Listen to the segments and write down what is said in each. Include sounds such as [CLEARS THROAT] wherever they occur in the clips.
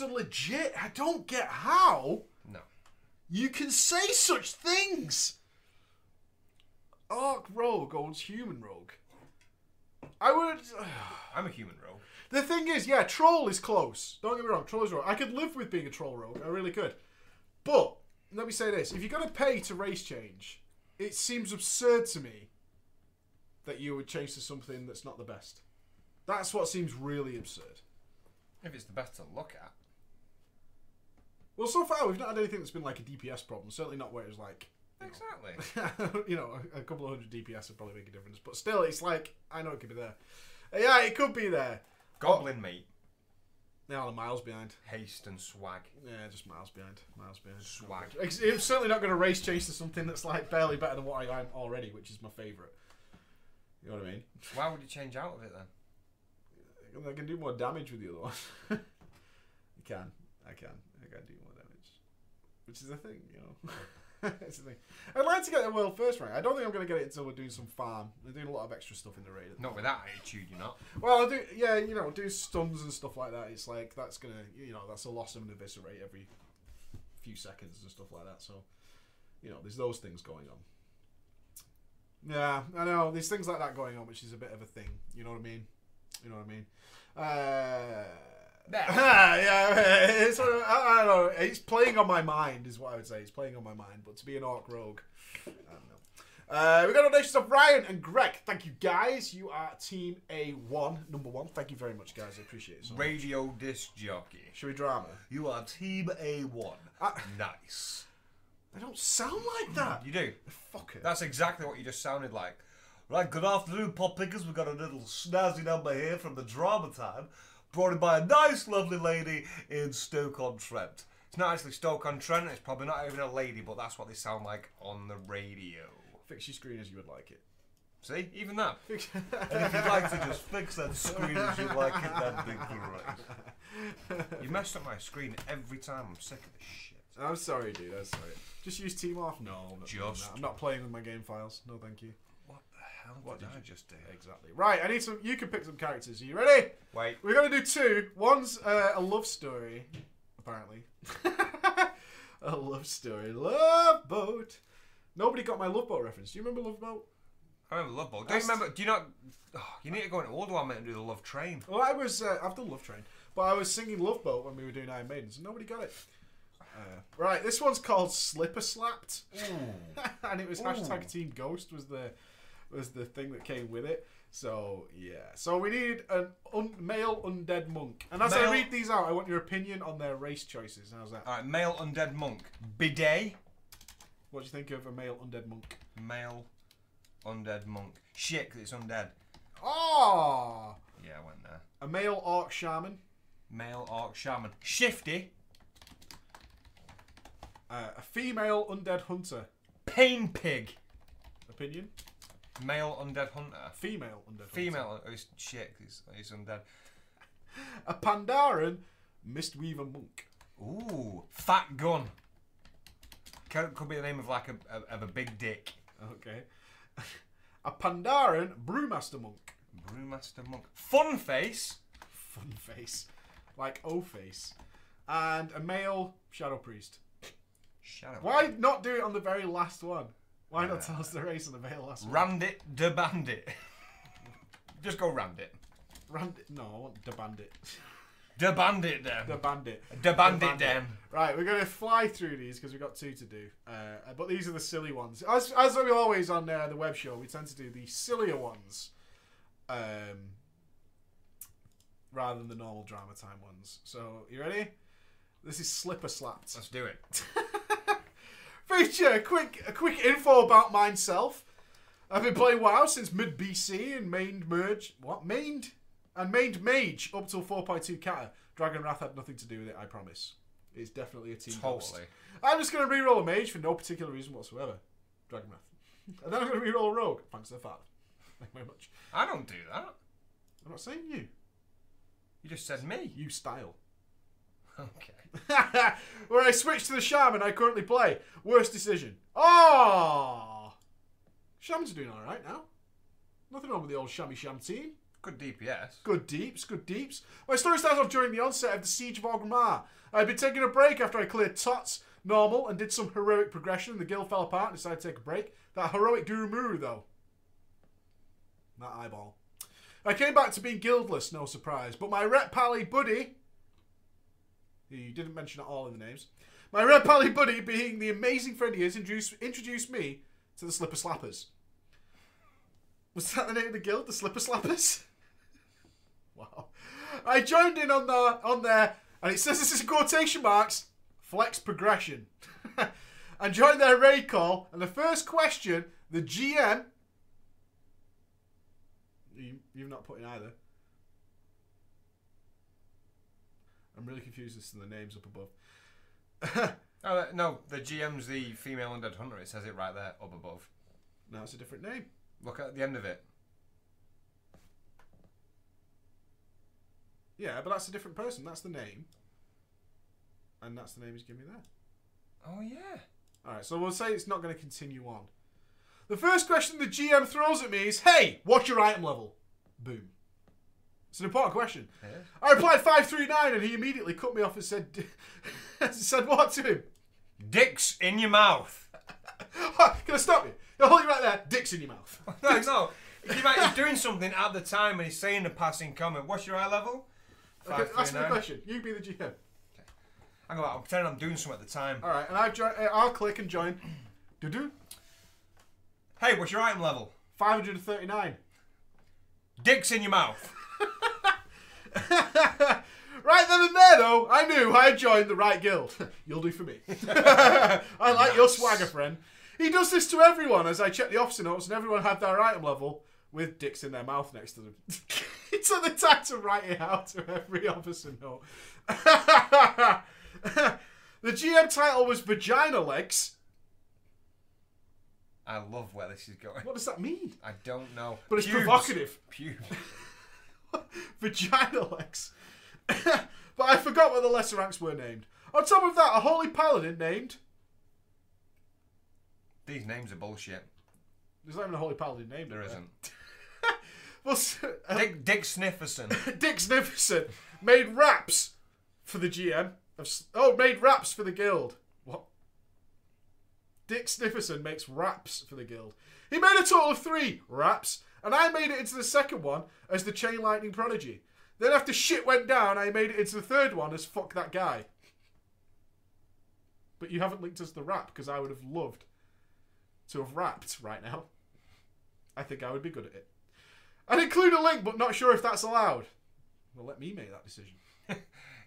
rogues are legit. I don't get how No. you can say such things. Orc rogue owns human rogue. I would. [SIGHS] I'm a human rogue. The thing is, yeah, troll is close. Don't get me wrong, troll is rogue. I could live with being a troll rogue. I really could. But let me say this: if you're gonna pay to race change, it seems absurd to me that you would change to something that's not the best. That's what seems really absurd. If it's the best to look at. Well, so far we've not had anything that's been like a DPS problem. Certainly not where it's like, Exactly. [LAUGHS] you know, a, a couple of hundred DPS would probably make a difference. But still, it's like I know it could be there. Uh, yeah, it could be there. Goblin mate. Now the miles behind. Haste and swag. Yeah, just miles behind. Miles behind. Swag. It's, it's certainly not going to race chase to something that's like barely better than what I am already, which is my favourite. You know what I mean? Why would you change out of it then? I can do more damage with the other one. [LAUGHS] you can. I can. I can do. Which is a thing, you know. [LAUGHS] it's a thing. I'd like to get the world first rank. I don't think I'm going to get it until we're doing some farm. We're doing a lot of extra stuff in the raid. Not with that attitude, you're not. Well, I do. Yeah, you know, do stuns and stuff like that. It's like that's gonna, you know, that's a loss of an eviscerate every few seconds and stuff like that. So, you know, there's those things going on. Yeah, I know. There's things like that going on, which is a bit of a thing. You know what I mean? You know what I mean? Uh, [LAUGHS] yeah, it's, I, I don't know. It's playing on my mind, is what I would say. It's playing on my mind. But to be an orc rogue, I don't know. Uh, we got donations of Ryan and Greg. Thank you, guys. You are Team A1, number one. Thank you very much, guys. I appreciate it. So much. Radio disc jockey. Should we drama? You are Team A1. I- nice. They don't sound like that. You do. Fuck it. That's exactly what you just sounded like. Right, good afternoon, pop pickers. We've got a little snazzy number here from the drama time, brought in by a nice, lovely lady in Stoke-on-Trent. It's not actually Stoke-on-Trent, it's probably not even a lady, but that's what they sound like on the radio. Fix your screen as you would like it. See, even that. [LAUGHS] And if you'd like to just fix that screen as you'd like it, that'd be great. You messed up my screen every time. I'm sick of this shit. I'm sorry, dude. I'm sorry. Just use Team Off. No, I'm not, Just- I'm not playing with my game files. No, thank you. What hell What did I just do? Exactly. Right. I need some. You can pick some characters. Are you ready? Wait. We're gonna do two. One's uh, a love story, apparently. [LAUGHS] a love story. Love boat. Nobody got my love boat reference. Do you remember love boat? I remember Love Boat. Do you remember? Do you not? Oh, you need to go into Old One and do the Love Train. Well, I was. Uh, I've done Love Train, but I was singing Love Boat when we were doing Iron Maidens, and nobody got it. Uh, right, this one's called Slipper Slapped, [LAUGHS] and it was hashtag Team Ghost was the was the thing that came with it. So yeah, so we need a un- male undead monk, and as I read these out, I want your opinion on their race choices. How's that? All right, male undead monk. Bidet. What do you think of a male undead monk? Male undead monk. Shit, 'cause it's undead. Oh, Yeah, I went there. a male orc shaman, Male orc shaman. Shifty. uh, a female undead hunter. Pain pig. Opinion? Male undead hunter. Female undead hunter. Female. Oh, it's shit. It's, it's undead. A Pandaren Mistweaver monk. Ooh, fat gun. Could, could be the name of like a, a of a big dick. Okay. [LAUGHS] A Pandaren Brewmaster monk. Brewmaster monk. Fun face. Fun face. Like O face. And a male Shadow Priest. Shadow. Why not do it on the very last one? Why not tell us the race of the very last one? Randit the bandit. [LAUGHS] Just go Randit. Rand- no, I want the bandit. [LAUGHS] The bandit then. The bandit. The bandit bandit. then. Right, we're going to fly through these because we've got two to do. Uh, but these are the silly ones. As, as we always on uh, the web show, we tend to do the sillier ones um, rather than the normal drama time ones. So, you ready? This is Slipper Slapped. Let's do it. [LAUGHS] Feature a quick, a quick info about myself. I've been playing WoW since mid BC and mained merge. What? Mained? And mained mage up till 4.2 Cata. Dragon Wrath had nothing to do with it, I promise. It's definitely a team. Totally. I'm just going to reroll a mage for no particular reason whatsoever. Dragon Wrath. And then I'm going to reroll a rogue. Thanks the father. [LAUGHS] Thank you very much. I don't do that. I'm not saying you. You just said me. You style. Okay. [LAUGHS] Where I switched to the shaman I currently play. Worst decision. Oh! Shamans are doing alright now. Nothing wrong with the old Shammy Sham team. Good DPS. Good deeps, good deeps. My story starts off during the onset of the Siege of Orgrimmar. I had been taking a break after I cleared Tots normal and did some heroic progression. And the guild fell apart and decided to take a break. That heroic Durumuru, though. That eyeball. I came back to being guildless, no surprise. But my Ret Pally buddy, who you didn't mention at all in the names, my Ret Pally buddy, being the amazing friend he is, introduced, introduced me to the Slipper Slappers. Was that the name of the guild, the Slipper Slappers? [LAUGHS] wow. I joined in on the on there, and it says this is quotation marks flex progression, [LAUGHS] and joined their raid call. And the first question, the GM, you, you've not put in either. I'm really confused as to the names up above. [LAUGHS] Oh no, the GM's the female undead hunter. It says it right there up above. now it's a different name. Look at the end of it. Yeah, but that's a different person. That's the name. And that's the name he's giving me there. Oh yeah. Alright, so we'll say it's not going to continue on. The first question the GM throws at me is Hey, what's your item level? Boom. It's an important question. Yes. I replied 539 and he immediately cut me off and said, [LAUGHS] said what to him? Dicks in your mouth. [LAUGHS] Can I stop you? I'll hold you right there. Dicks in your mouth. [LAUGHS] No, no. He might, he's doing something at the time and he's saying a passing comment. What's your eye level? Okay, ask me 539. question. You be the GM. Hang on, I'm pretending I'm doing something at the time. Alright, and I've joined, uh, I'll click and join. [CLEARS THROAT] Do do. Hey, what's your item level? 539. Dicks in your mouth. [LAUGHS] right then and there, though, I knew I had joined the right guild. [LAUGHS] You'll do for me. [LAUGHS] I like your swagger, friend. He does this to everyone as I check the officer notes, and everyone had their item level with dicks in their mouth next to them. he took the time to write it out to every officer note. the GM title was Vagina Legs. I love where this is going. What does that mean? I don't know. But it's Pubes. provocative. Pubes. [LAUGHS] Vagina legs. [LAUGHS] but I forgot what the lesser ranks were named. On top of that, a holy paladin named. These names are bullshit. There's not even a holy paladin named. There is isn't. [LAUGHS] Well, uh, Dick, Dick Snifferson. Dick Snifferson made raps for the GM. Of, oh, made raps for the guild. What? Dick Snifferson makes raps for the guild. He made a total of three raps, and I made it into the second one as the Chain Lightning Prodigy. Then after shit went down, I made it into the third one as fuck that guy. But you haven't linked us the rap because I would have loved to have rapped right now. I think I would be good at it. I'd include a link, but not sure if that's allowed. Well, let me make that decision. [LAUGHS]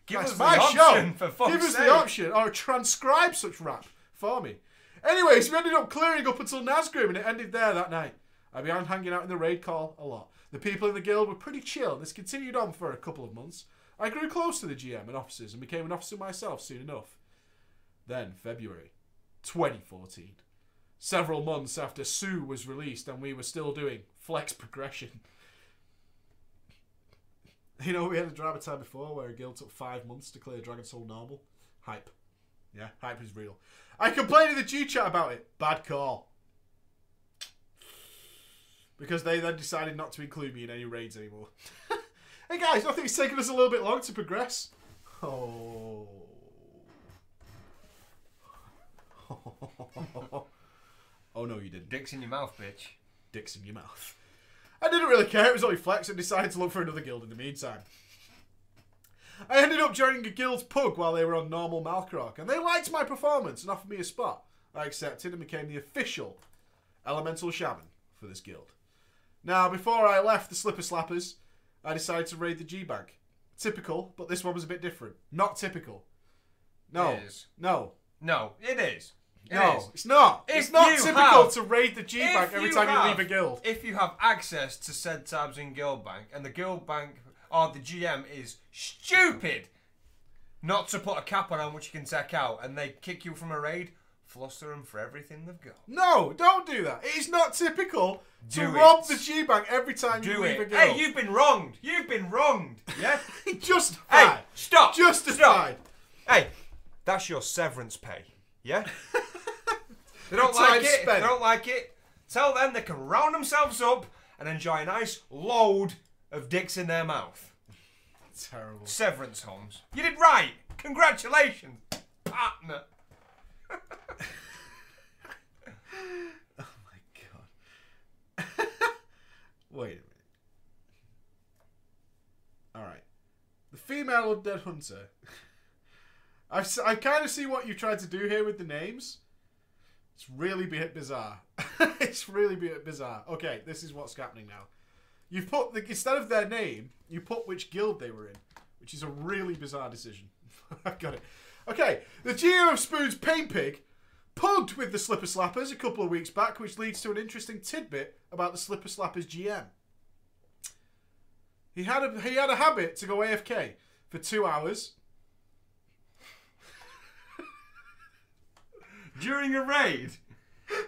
Give That's us my the show. option, for Give us sake. the option, or transcribe such rap for me. Anyways, we ended up clearing up until Nazgrim, and it ended there that night. I began hanging out in the raid call a lot. The people in the guild were pretty chill, and this continued on for a couple of months. I grew close to the GM and officers, and became an officer myself soon enough. Then, February 2014. Several months after SoO was released, and we were still doing flex progression. [LAUGHS] You know, we had a drama time before where a guild took five months to clear Dragon Soul normal. Hype. Yeah, hype is real. I complained in the G chat about it. Bad call. Because they then decided not to include me in any raids anymore. [LAUGHS] hey guys, I think it's taken us a little bit long to progress. Oh. [LAUGHS] oh no, you didn't. Dicks in your mouth, bitch. Dicks in your mouth. I didn't really care, it was only flex, and decided to look for another guild in the meantime. I ended up joining a guild's pug while they were on normal Malkorok, and they liked my performance and offered me a spot. I accepted and became the official elemental shaman for this guild. Now, before I left the Slipper Slappers, I decided to raid the G Bank. Typical, but this one was a bit different. Not typical. No. It is. No. No, it is. It no, is. it's not. If it's not typical have- to raid the G Bank every you time you have- leave a guild. If you have access to said tabs in Guild Bank, and the Guild Bank or the GM is stupid not to put a cap on how much you can take out, and they kick you from a raid, fluster them for everything they've got. No, don't do that. It is not typical to Do rob the G Bank every time you Do leave a it. guild. Hey, you've been wronged. You've been wronged. Yeah. [LAUGHS] Justified. hey, stop. Just Justified. Hey, that's your severance pay. Yeah. [LAUGHS] they don't like it. spent. They don't like it. Tell them they can round themselves up and enjoy a nice load of dicks in their mouth. Terrible. Severance homes. You did right. Congratulations, partner. Oh my god. [LAUGHS] Wait a minute. Alright. The female undead hunter. [LAUGHS] I, I kind of see what you tried to do here with the names. It's really bit bizarre. [LAUGHS] it's really bit bizarre. Okay, this is what's happening now. You've put the, instead of their name, you put which guild they were in, which is a really bizarre decision. I've got it. Okay, the GM of Spoon's Pain Pig pugged with the Slipper Slappers a couple of weeks back, which leads to an interesting tidbit about the Slipper Slappers GM. He had a he had a habit to go AFK for two hours. [LAUGHS] During a raid.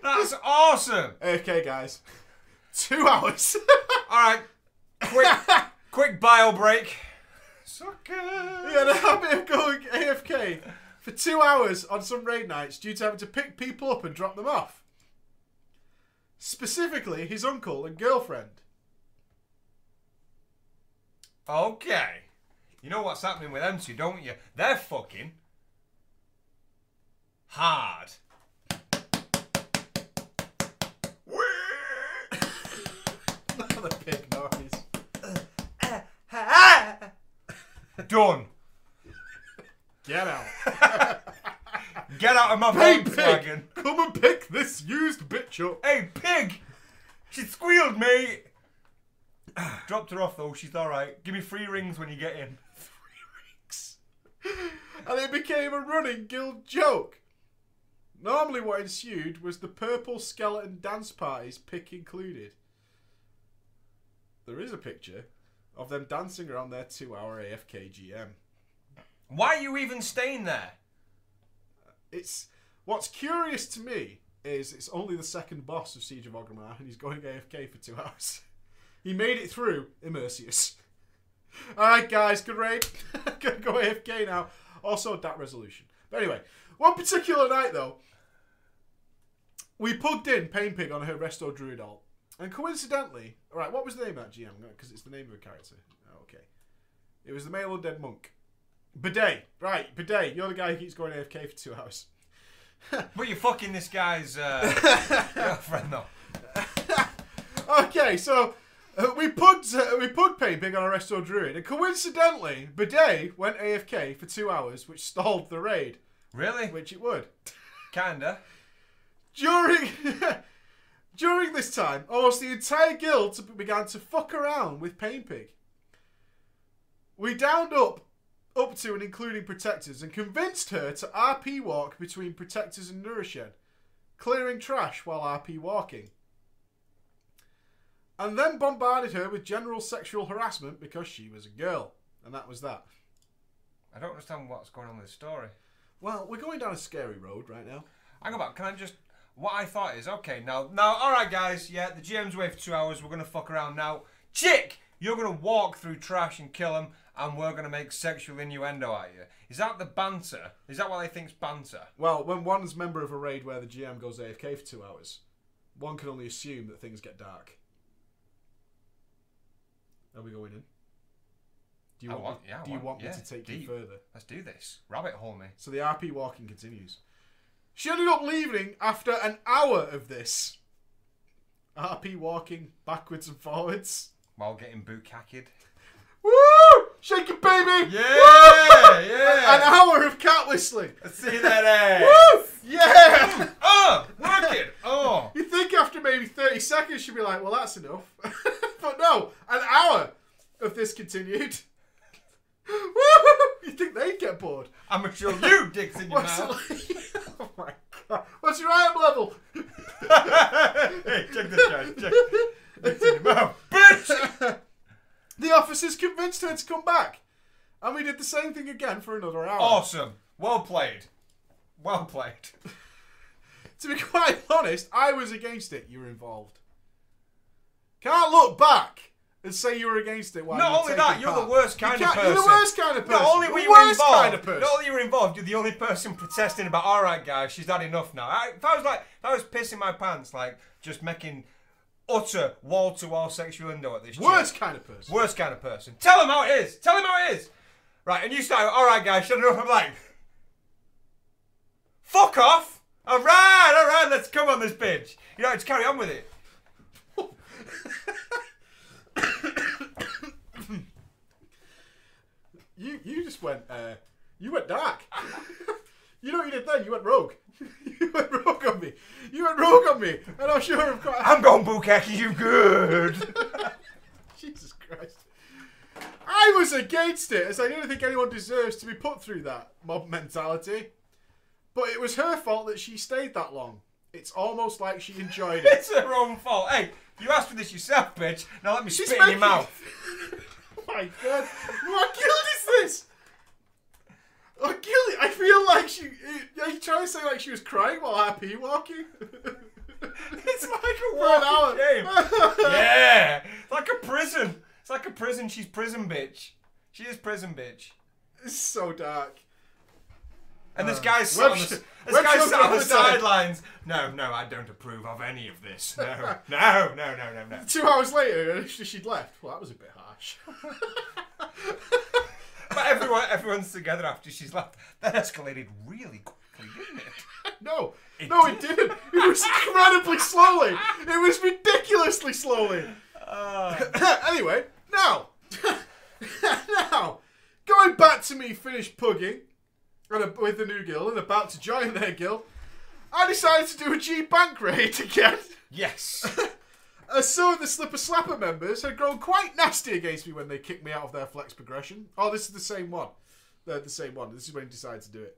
That's awesome. AFK guys, two hours. [LAUGHS] All right. Quick, [LAUGHS] quick bio break. Sucker. He had a habit of going AFK for two hours on some raid nights due to having to pick people up and drop them off. Specifically, his uncle and girlfriend. Okay. You know what's happening with them two, don't you? They're fucking hard. Another pig noise. Done. Get out. [LAUGHS] Get out of my Hey, Volkswagen. pig! Come and pick this used bitch up. Hey, pig! She squealed, mate! [SIGHS] Dropped her off, though. She's alright. Give me three rings when you get in. Three rings. [LAUGHS] And it became a running guild joke. Normally, what ensued was the purple skeleton dance parties, pick included. There is a picture of them dancing around their two hour AFK GM. Why are you even staying there? It's what's curious to me is it's only the second boss of Siege of Orgrimmar, and he's going AFK for two [LAUGHS] hours. he made it through Immerseus. [LAUGHS] All right, guys, good raid. Gonna [LAUGHS] go AFK now. Also, that resolution. But anyway, one particular night though, we plugged in Pain Pig on her Resto Druid alt, and coincidentally, all right, what was the name of that GM? Because it's the name of a character. Oh, okay, it was the male undead monk. Bidet, right? Bidet, you're the guy who keeps going AFK for two hours. [LAUGHS] But you're fucking this guy's uh, [LAUGHS] girlfriend, though. [LAUGHS] Okay, so uh, we plugged uh, we plugged Pain Pig on a Resto Druid, and coincidentally, Bidet went AFK for two hours, which stalled the raid, Really? which it would. Kinda. During during this time, almost the entire guild began to fuck around with Pain Pig. We downed up up to and including protectors and convinced her to RP walk between protectors and Norushen, clearing trash while RP walking. And then bombarded her with general sexual harassment because she was a girl. And that was that. I don't understand what's going on with the story. Well, we're going down a scary road right now. Hang about, can I just. What I thought is, okay, now, now, alright, guys, yeah, the GM's away for two hours, we're gonna fuck around now. Chick! You're gonna walk through trash and kill him, and we're gonna make sexual innuendo at you. Is that the banter? Is that what they think's banter? Well, when one's member of a raid where the GM goes AFK for two hours, one can only assume that things get dark. Are we going in? Do you I want, want- me, yeah, do you want- want me yeah, to take you further? Let's do this. Rabbit hole me. So the RP walking continues. She ended up leaving after an hour of this. RP walking backwards and forwards. While getting bukkaked. Woo! Shake it, baby! Yeah! An Yeah! hour of cat whistling. See that [LAUGHS] ass! Woo! Yeah! [LAUGHS] Oh! Work it! Oh! You think after maybe 30 seconds she'd be like, well, that's enough. [LAUGHS] but no, an hour of this continued. Woo! You think they'd get bored? I'm show you dicks in your What's mouth. like? oh my god. What's your item level? hey, check this guy. Check. Dicks in your mouth. Bitch! The officers convinced her to come back. And we did the same thing again for another hour. Awesome. Well played. Well played. [LAUGHS] To be quite honest, I was against it. You were involved. Can't look back and say you were against it. While Not only that, you're part. the worst kind of person. You're the worst kind of person. Not only were you involved, kind of person. not only you were involved, you're the only person protesting about. All right, guys, she's had enough now. I, if I was like, if I was pissing my pants, like just making utter wall to wall sexual innuendo at this. Worst kind of person. Worst kind of person. Tell him how it is. Tell him how it is. Right, and you start, all right, guys, shut it up. I'm like, fuck off. All right, all right, let's come on this bitch. You know, just carry on with it. [COUGHS] You you just went uh, you went dark. [LAUGHS] you know what you did then? You went rogue. [LAUGHS] you went rogue on me. You went rogue on me, and I'm sure I've got. I'm going Bukaki, you good. [LAUGHS] Jesus Christ. I was against it, as I don't think anyone deserves to be put through that mob mentality. But it was her fault that she stayed that long. It's almost like she enjoyed it. [LAUGHS] it's her own fault. Hey, you asked for this yourself, bitch. Now let me She's spit in your mouth. oh my god. What guild is this? What guild? I feel like she. Are you trying to say like she was crying while happy walking? [LAUGHS] It's like a For an hour. walking game. [LAUGHS] yeah, it's like a prison. It's like a prison. She's prison bitch. She is prison bitch. It's so dark. And this Uh, guy's sat on the, this guy's sat on the all the time. sidelines. No, no, I don't approve of any of this. No, [LAUGHS] no, no, no, no, no. Two hours later, she'd left. Well, that was a bit harsh. [LAUGHS] But everyone, everyone's together after she's left. That escalated really quickly, didn't it? [LAUGHS] No, It no, did. it didn't. It was incredibly slowly. It was ridiculously slowly. Uh, [LAUGHS] anyway, now, now, going back to me finished pugging and a, with the new guild and about to join their guild, I decided to do a G Bank raid again. yes. As some of the Slipper Slapper members had grown quite nasty against me when they kicked me out of their flex progression. Oh, this is the same one. They're the same one. This is when he decided to do it.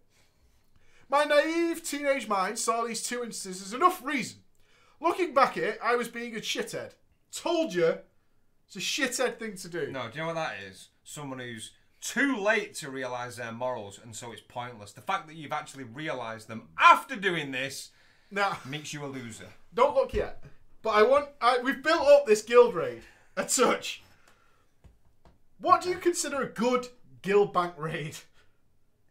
My naive teenage mind saw these two instances as enough reason. Looking back at it, I was being a shithead. Told you, it's a shithead thing to do. No, do you know what that is? Someone who's too late to realise their morals, and so it's pointless. The fact that you've actually realised them after doing this Now, makes you a loser. don't look yet. But I want. I, we've built up this guild raid a such. What do you consider a good guild bank raid?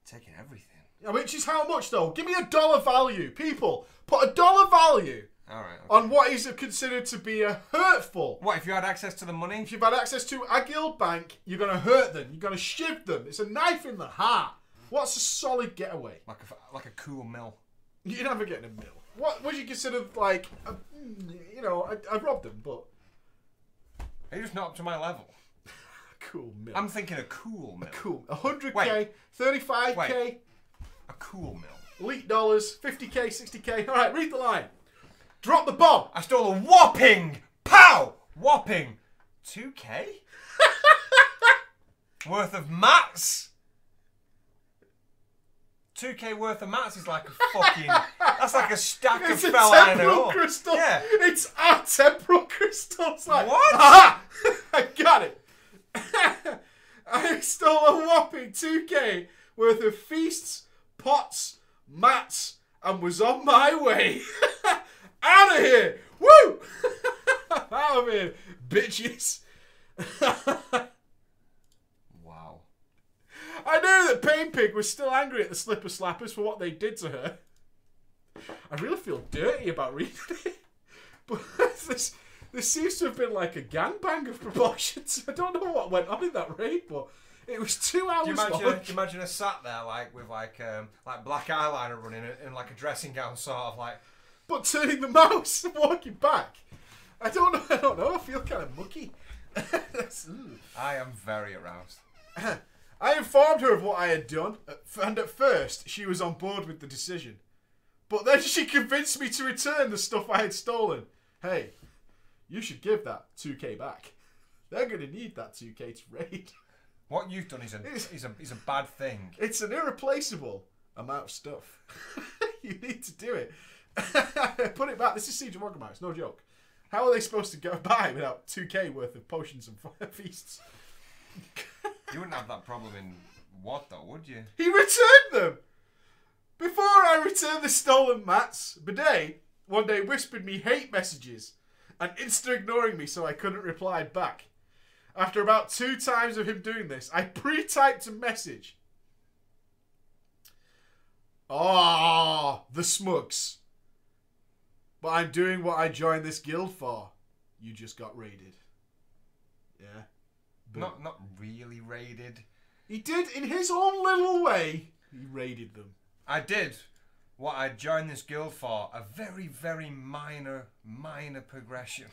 Taking everything. Which is how much though? Give me a dollar value, people. Put a dollar value All right. okay. on what is considered to be a hurtful. What if you had access to the money? If you've had access to a guild bank, you're gonna hurt them. You're gonna shiv them. It's a knife in the heart. What's a solid getaway? Like a like a cool mill. You're never getting a mill. What would you consider like? A, you know, I, I robbed them, but You're just not up to my level. [LAUGHS] cool mill. I'm thinking a cool mill. cool. 100k, Wait. 35k, Wait. A cool mill. elite dollars, 50k, 60k. All right, read the line. Drop the bomb. I stole a whopping pow whopping 2k [LAUGHS] worth of mats. 2k worth of mats is like a fucking. That's like a stack It's of a temporal crystal. Yeah. It's our temporal crystals. Like, What? Aha! [LAUGHS] I got it. [LAUGHS] I stole a whopping 2k worth of feasts, pots, mats, and was on my way. [LAUGHS] Out of here! Woo! Out of here, bitches. I knew that Pain Pig was still angry at the Slipper Slappers for what they did to her. I really feel dirty about reading it. [LAUGHS] But [LAUGHS] this, this seems to have been like a gangbang of proportions. [LAUGHS] I don't know what went on in that raid, but it was two hours Do you imagine? long. Do you imagine her sat there like with like um, like black eyeliner running in, in like a dressing gown, sort of like. But turning the mouse and walking back. I don't know. I don't know. I feel kind of mucky. I am very aroused. [CLEARS THROAT] I informed her of what I had done, and at first she was on board with the decision. But then she convinced me to return the stuff I had stolen. Hey, you should give that 2k back. They're going to need that 2k to raid. What you've done is a is a is a bad thing. It's an irreplaceable amount of stuff. [LAUGHS] you need to do it. [LAUGHS] Put it back. This is Siege of. It's no joke. How are they supposed to go [LAUGHS] by without 2k worth of potions and fire feasts? You wouldn't have that problem in what though, would you? He returned them! Before I returned the stolen mats, Bidet one day whispered me hate messages and insta ignoring me so I couldn't reply back. After about two times of him doing this, I pre typed a message. Ah, the smugs. But I'm doing what I joined this guild for you just got raided. Yeah. Not not really raided. he did in his own little way. He raided them. I did what I joined this guild for a very very minor minor progression.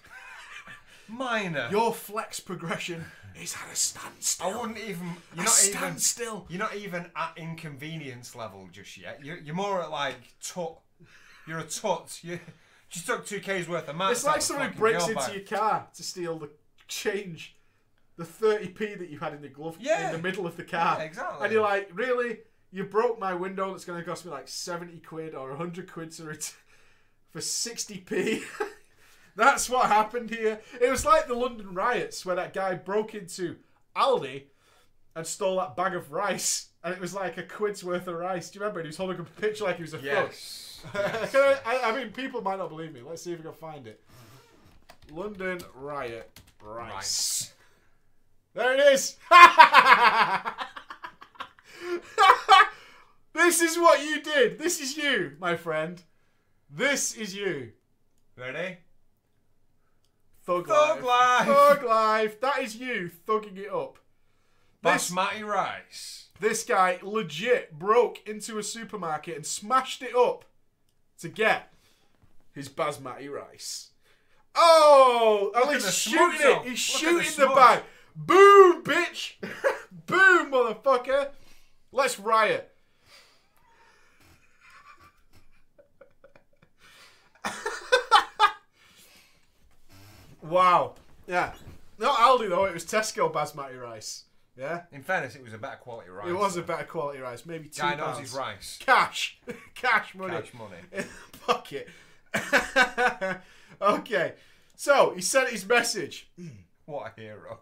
[LAUGHS] minor. Your flex progression is at a standstill. I wouldn't even. a You're not even. standstill. You're not even at inconvenience level just yet. You're, you're more at like tut. You're a tut. You just took two k's worth of maths. It's like somebody breaks into your car to steal the change, the 30p that you had in the glove Yeah. in the middle of the car. Yeah, exactly. And you're like, really? You broke my window that's going to cost me like 70 quid or 100 quid to ret- [LAUGHS] for 60p. [LAUGHS] That's what happened here. It was like the London riots where that guy broke into Aldi and stole that bag of rice. And it was like a quid's worth of rice. Do you remember? And he was holding a picture like he was a. Yes. yes. [LAUGHS] I, I, I mean, people might not believe me. Let's see if we can find it. London riot rice. There it is. [LAUGHS] this is what you did. This is you, my friend. This is you. Ready? Thug, Thug life. Thug life. That is you thugging it up. This, Basmati rice. this guy legit broke into a supermarket and smashed it up to get his basmati rice. Oh, and he's shooting it. He's Look shooting the the, bag. Boom, bitch. [LAUGHS] Boom, motherfucker. Let's riot. [LAUGHS] wow. Yeah. Not Aldi though, it was Tesco basmati rice. Yeah? In fairness, it was a better quality rice. It was a better quality rice, maybe two Guy knows pounds. his rice. Cash, [LAUGHS] cash money, Cash money. in the pocket. okay, so he sent his message. [CLEARS THROAT] What a hero.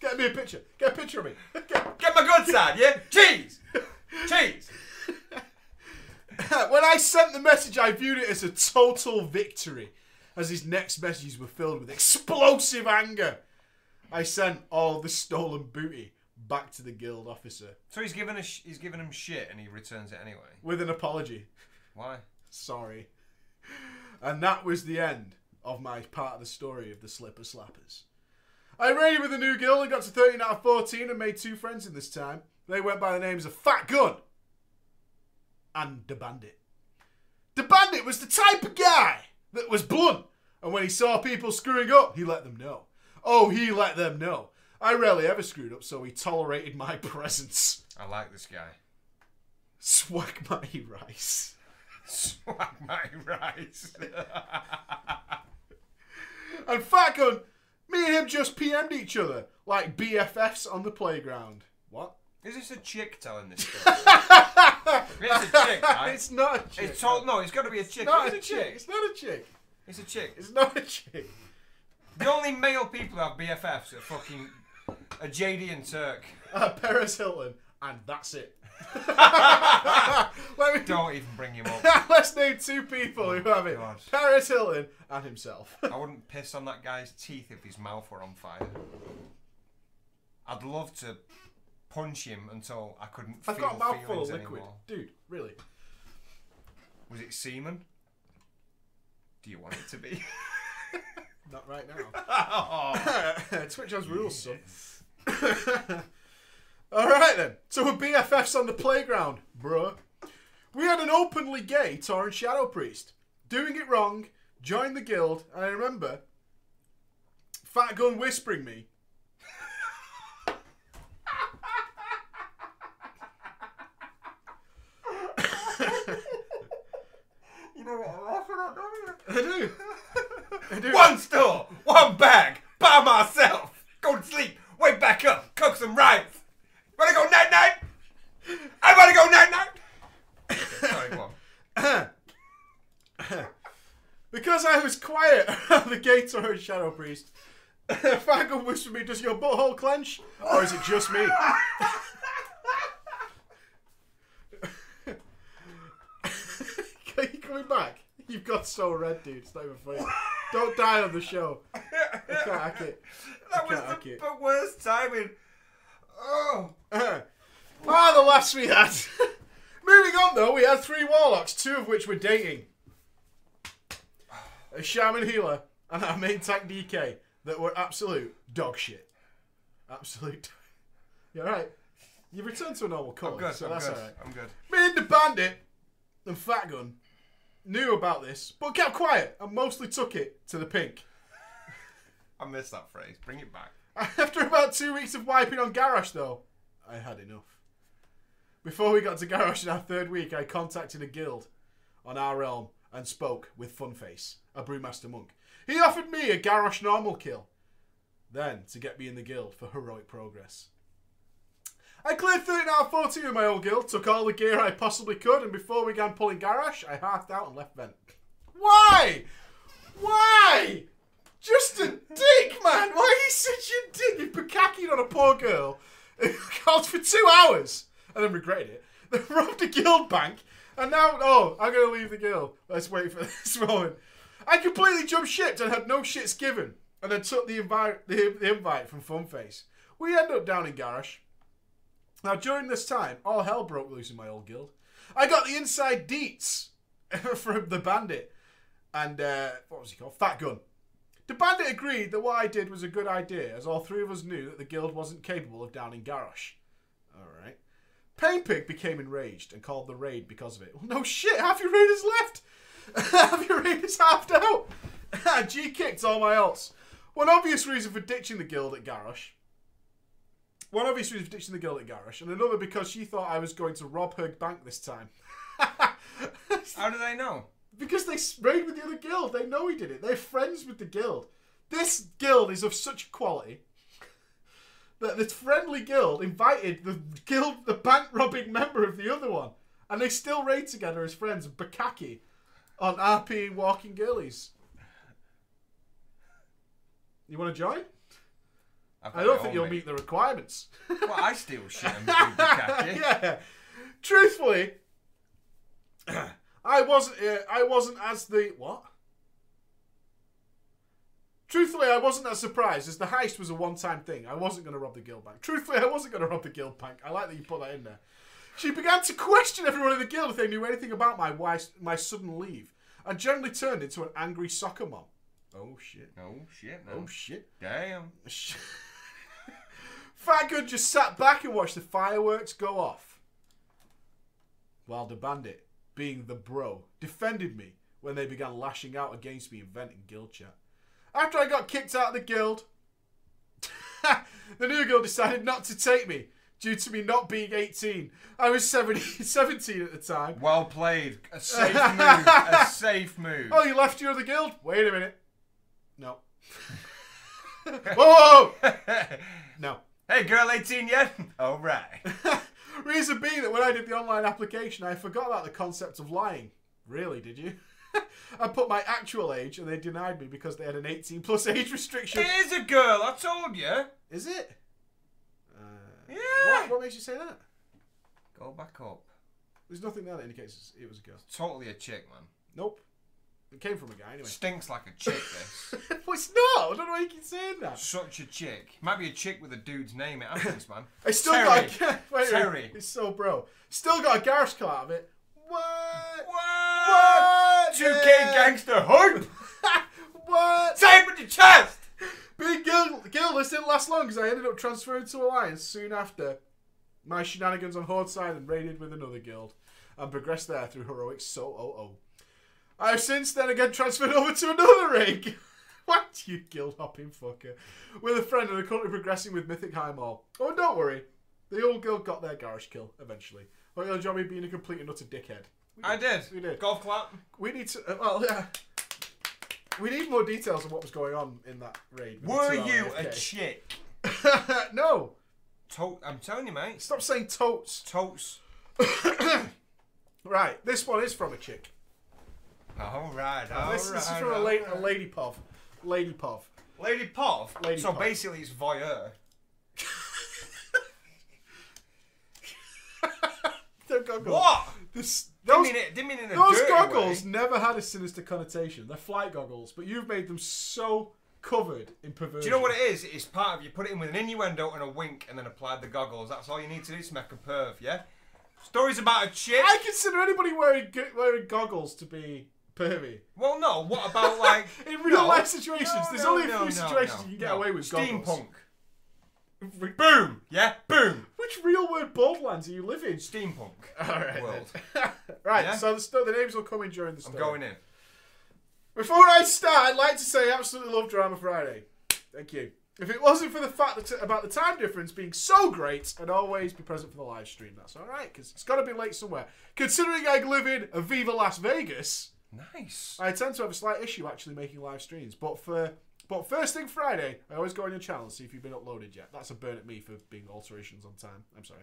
Get me a picture. Get a picture of me. Get- Get my good side, yeah? Cheese! Cheese! when I sent the message, I viewed it as a total victory, as his next messages were filled with explosive anger. I sent all the stolen booty back to the guild officer So he's given, a sh- he's given him shit and he returns it anyway. with an apology. Why? Sorry. [LAUGHS] And that was the end of my part of the story of the Slipper Slappers. I raided with a new guild and got to 13 out of 14 and made two friends in this time. They went by the names of Fat Gun and The Bandit. The Bandit was the type of guy that was blunt, and when he saw people screwing up, he let them know. Oh, he let them know. I rarely ever screwed up, so he tolerated my [LAUGHS] presence. I like this guy. Swag my [LAUGHS] rice. Swag my [LAUGHS] rice. [LAUGHS] And Fat Gun, me and him just PM'd each other like BFFs on the playground. What? Is this a chick telling this [LAUGHS] story? it's a chick, right? It's not a chick. It's told, no, it's got to be a chick. not It's a chick. It's not a chick. It's a chick. It's not a chick. The only male people who have BFFs are fucking a JD and Turk. Uh, Paris Hilton, and that's it. [LAUGHS] Let me, Don't even bring him up. [LAUGHS] let's name two people who have it: God. Paris Hilton and himself. I wouldn't piss on that guy's teeth if his mouth were on fire. I'd love to punch him until I couldn't I've feel got a mouthful feelings of liquid, anymore. dude. Really? Was it semen? Do you want it to be? [LAUGHS] Not right now. oh, Twitch has rules, son. All right then. So we're BFFs on the playground, bruh. We had an openly gay Tauren Shadow Priest doing it wrong. Joined the guild, and I remember Fat Gun whispering me. you know what I'm laughing at, don't you? I do. I do. One store, one bag, by myself. Go to sleep, wake back up, cook some rice. I wanna go night night? I wanna go night night. Sorry. [COUGHS] Because I was quiet around the gay Tauren Shadow Priest. Fat Gun whispered me, "Does your butthole clench, or is it just me?" [LAUGHS] Are you coming back? You've got so red, dude. It's not even funny. Don't die on the show. I can't hack it. That was the worst timing. Oh. [LAUGHS] Ah, the laughs we had. Moving [LAUGHS] Moving on though, we had three warlocks, two of which were dating. A shaman healer and our main tank DK that were absolute dog shit. Absolute. [LAUGHS] You're right. You've returned to a normal colour, I'm good. so I'm that's good. alright. I'm good. Me and the bandit and Fat Gun knew about this, but kept quiet and mostly took it to the pink. I missed that phrase. Bring it back. [LAUGHS] After about two weeks of wiping on Garrosh, though, I had enough. Before we got to Garrosh in our third week, I contacted a guild on our realm and spoke with Funface, a brewmaster monk. He offered me a Garrosh normal kill, then to get me in the guild for heroic progress. I cleared 13 out of 14 in my old guild, took all the gear I possibly could, and before we began pulling Garrosh, I halved out and left Vent. Why? Why? Just a dick, man. Why are you such a dick? You bukakied on a poor girl, [LAUGHS] called for two hours, and then regretted it. [LAUGHS] Then robbed a guild bank, and now, oh, I'm gonna leave the guild. Let's wait for [LAUGHS] this moment. I completely jumped ship and had no shits given, and then took the invite, the, the invite from Funface. We end up down in Garrosh. Now, during this time, all hell broke loose in my old guild. I got the inside deets from the bandit and, uh, what was he called? Fat Gun. The bandit agreed that what I did was a good idea, as all three of us knew that the guild wasn't capable of downing Garrosh. Alright. Painpig became enraged and called the raid because of it. Well, no shit, half your raiders left! [LAUGHS] half your raiders halved out! [LAUGHS] G kicked all my alts. One obvious reason for ditching the guild at Garrosh. One obvious reason for ditching the guild at Garrosh, and another because she thought I was going to rob her bank this time. [LAUGHS] How did I know? Because they raid with the other guild. They know he did it. They're friends with the guild. This guild is of such quality that the friendly guild invited the guild, the bank robbing member of the other one, and they still raid together as friends. Bakaki on RP Walking Girlies. You want to join? I don't think you'll meet the requirements. Well, I steal shit and [LAUGHS] do the khaki. yeah. Truthfully, [CLEARS THROAT] I wasn't. Uh, I wasn't as the what? Truthfully, I wasn't that surprised as the heist was a one-time thing. I wasn't going to rob the guild bank. Truthfully, I wasn't going to rob the guild bank. I like that you put that in there. She began to question everyone in the guild if they knew anything about my wife's, my sudden leave, and generally turned into an angry soccer mom. Oh shit! Oh shit, no. Oh shit! Damn. [LAUGHS] Fat Gun just sat back and watched the fireworks go off. While the bandit, being the bro, defended me when they began lashing out against me in vent and guild chat. After I got kicked out of the guild, [LAUGHS] the new guild decided not to take me due to me not being 18. I was 17, [LAUGHS] 17 at the time. Well played. A [LAUGHS] safe move. A safe move. Oh, you left your other guild? Wait a minute. No. whoa, whoa, whoa! No. hey, girl, 18 yet? All right. Reason being that when I did the online application, I forgot about the concept of lying. Really, did you? [LAUGHS] I put my actual age and they denied me because they had an 18 plus [LAUGHS] age restriction. It is a girl. I told you. Is it? Uh, Yeah. What, what makes you say that? Go back up. There's nothing there that indicates it was a girl. Totally a chick, man. Nope. It came from a guy anyway. Stinks like a chick. This. [LAUGHS] well, it's not. I don't know why you keep saying that. Such a chick. Might be a chick with a dude's name. It happens, man. [LAUGHS] I still Terry. got a, [LAUGHS] wait, Terry. wait, It's so bro. Still got a Gareth cut out of it. What? What? What? 2K gangster hype. what? Say it with your chest. Being guild- guildless didn't last long because I ended up transferring to Alliance soon after my shenanigans on Horde side and raided with another guild and progressed there through heroic so oh oh. I have since then again transferred [LAUGHS] over to another raid. [LAUGHS] what you guild hopping fucker? With a friend and are currently progressing with Mythic Highmaul. Oh, don't worry. The old guild got their Garrosh kill eventually. But you'll enjoy me being a complete and utter dickhead. We I did. We did. Golf clap. We need to. Uh, well, yeah. We need more details on what was going on in that raid. Were you a chick? [LAUGHS] no. To- I'm telling you, mate. Stop saying totes. Totes. [COUGHS] Right, this one is from a chick. All right. All this, this is right, from a, la- a lady pov. Lady pov. Lady Pov. Lady so Pov. basically, it's voyeur. [LAUGHS] They're goggles. What? This, Didn't those mean it. Didn't mean in a those goggles way. never had a sinister connotation. They're flight goggles, but you've made them so covered in perversion. Do you know what it is? It's part of you put it in with an innuendo and a wink, and then apply the goggles. That's all you need to do to make a perv. Yeah. Stories about a chick. I consider anybody wearing wearing goggles to be pervy. Well, no. What about like [LAUGHS] In real No. life situations, No, there's no, only a few situations you can get away with goggles. Steampunk. Boom. Yeah. Boom. Which real world borderlands are you living? Steampunk. [LAUGHS] All right. World. [LAUGHS] right. Yeah? So the, the names will come in during the I'm going in. Before I start, I'd like to say I absolutely love Drama Friday. Thank you. If it wasn't for the fact that about the time difference being so great, I'd always be present for the live stream. That's all right, because it's got to be late somewhere. Considering I live in Aviva Las Vegas, Nice. I tend to have a slight issue actually making live streams. But for but first thing Friday, I always go on your channel and see if you've been uploaded yet. That's a burn at me for being alterations on time. I'm sorry.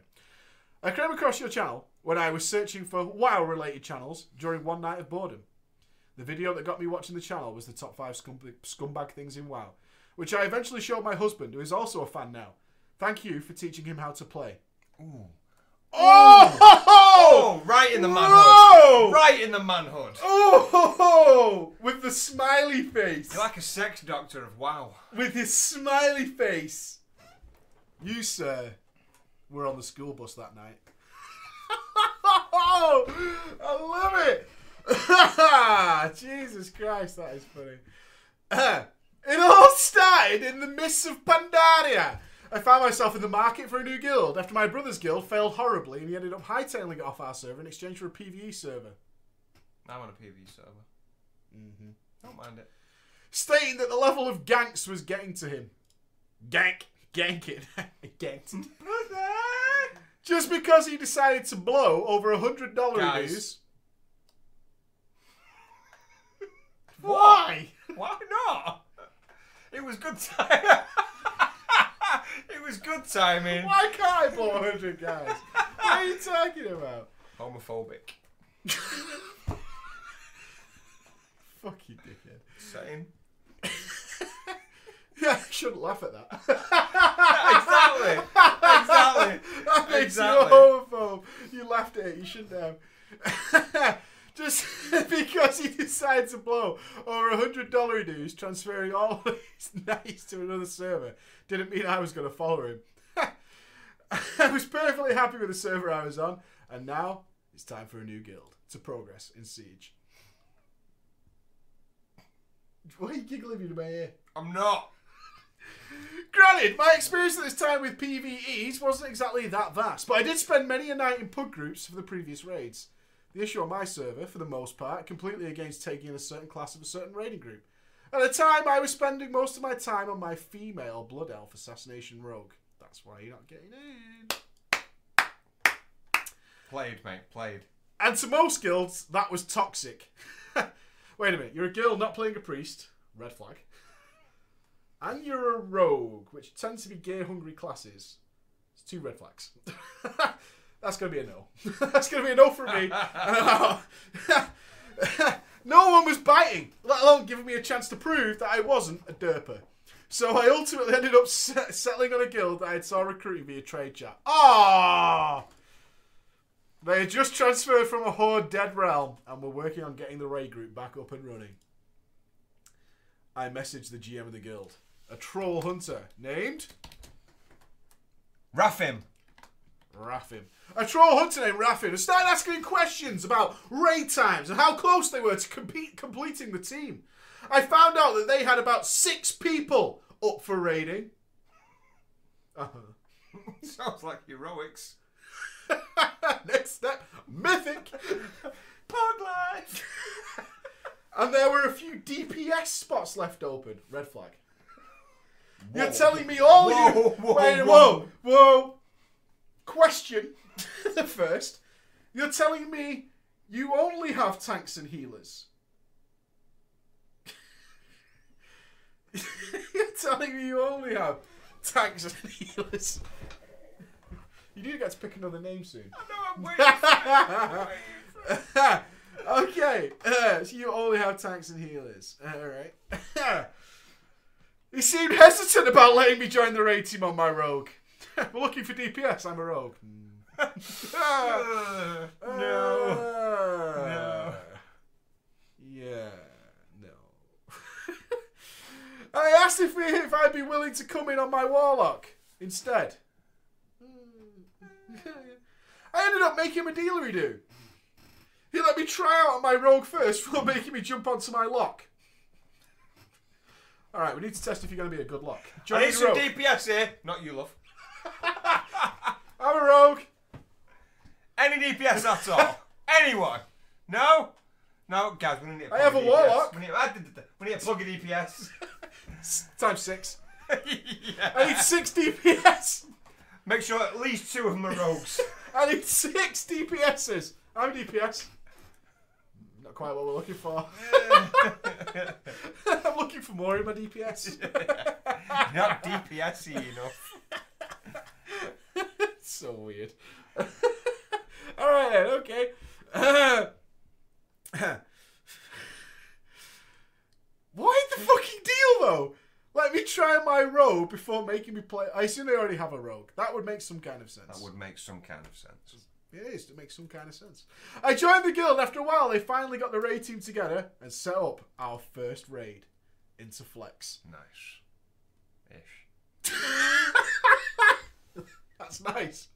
I came across your channel when I was searching for WoW related channels during one night of boredom. The video that got me watching the channel was the top five scum- scumbag things in WoW, which I eventually showed my husband, who is also a fan now. Thank you for teaching him how to play. Ooh. Oh! Oh, right in the manhood. Whoa! Right in the manhood. Oh! With the smiley face. You're like a sex doctor of wow. with his smiley face. You, sir, were on the school bus that night. [LAUGHS] I love it. [LAUGHS] Jesus Christ, that is funny. [CLEARS THROAT] it all started in the mists of Pandaria. I found myself in the market for a new guild after my brother's guild failed horribly and he ended up hightailing it off our server in exchange for a PvE server. I'm on a PvE server. Mm-hmm. Don't mind it. stating that the level of ganks was getting to him. Gank. Ganking. [LAUGHS] Ganked. [LAUGHS] Just because he decided to blow over a hundred dollar dues. Why? Why not? It was good [LAUGHS] time. [LAUGHS] it was good timing. Why can't I blow a hundred guys? What are you [LAUGHS] talking about? Homophobic. [LAUGHS] Fuck you, dickhead. Saying. Yeah, I shouldn't laugh at that. exactly. Exactly. That makes Exactly. you a homophobe. You laughed at it. You shouldn't have. Just because he decided to blow over a hundred dollar dues, transferring all his nights to another server, didn't mean I was going to follow him. [LAUGHS] I was perfectly happy with the server I was on, and now it's time for a new guild to progress in Siege. Why are you giggling in my ear? I'm not. [LAUGHS] Granted, my experience at this time with PvEs wasn't exactly that vast, but I did spend many a night in pub groups for the previous raids. The issue on my server, for the most part, completely against taking a certain class of a certain raiding group. At the time, I was spending most of my time on my female Blood Elf Assassination Rogue. That's why you're not getting in. Played, mate. Played. And to most guilds, that was toxic. [LAUGHS] Wait a minute, you're a guild not playing a priest, red flag. And you're a rogue, which tends to be gear hungry classes. It's two red flags. [LAUGHS] That's going to be a no. [LAUGHS] That's going to be a no for me. No one was biting, let alone giving me a chance to prove that I wasn't a derper. So I ultimately ended up set- settling on a guild that I saw recruiting me via trade chat. Ah! They had just transferred from a horde dead realm and were working on getting the raid group back up and running. I messaged the GM of the guild, a troll hunter named Raffim. Raffin. A troll hunter named Raffin who started asking questions about raid times and how close they were to compete, completing the team. I found out that they had about six people up for raiding. [LAUGHS] Uh-huh. [LAUGHS] Sounds like heroics. [LAUGHS] Next step, mythic. Pug life. And there were a few DPS spots left open. Red flag. You're telling me all Whoa, you. whoa, Wait, whoa. whoa, whoa. Question. [LAUGHS] the first. You're telling me you only have tanks and healers. [LAUGHS] You're telling me you only have tanks and healers. You do get to pick another name soon. No, I'm waiting. for [LAUGHS] okay, uh, so you only have tanks and healers. Alright. he seemed hesitant about letting me join the raid team on my rogue. [LAUGHS] We're looking for DPS, I'm a rogue. Uh, [LAUGHS] no. No. Yeah, no. [LAUGHS] I asked if, we, if I'd be willing to come in on my warlock instead. I ended up making him a dealery do. He let me try out on my rogue first before making me jump onto my lock. Alright, we need to test if you're going to be a good lock. I need some Rogue. DPS here. Not you, love. [LAUGHS] I'm a rogue. Any DPS at all? Anyone? No? No, guys, we need a I have a DPS. warlock. We need, I did we need a plug of DPS. Times six. [LAUGHS] I need six DPS. Make sure at least two of them are rogues. [LAUGHS] I need six DPSs. I'm DPS. Not quite what we're looking for. I'm looking for more in my DPS. Not DPS enough. So weird. [LAUGHS] Alright then, okay. Uh, [COUGHS] why the fucking deal though? Let me try my rogue before making me play. I assume they already have a rogue. That would make some kind of sense. That would make some kind of sense. It is. It makes some kind of sense. I joined the guild after a while. They finally got the raid team together and set up our first raid into Flex. Nice. Ish. [LAUGHS] That's nice.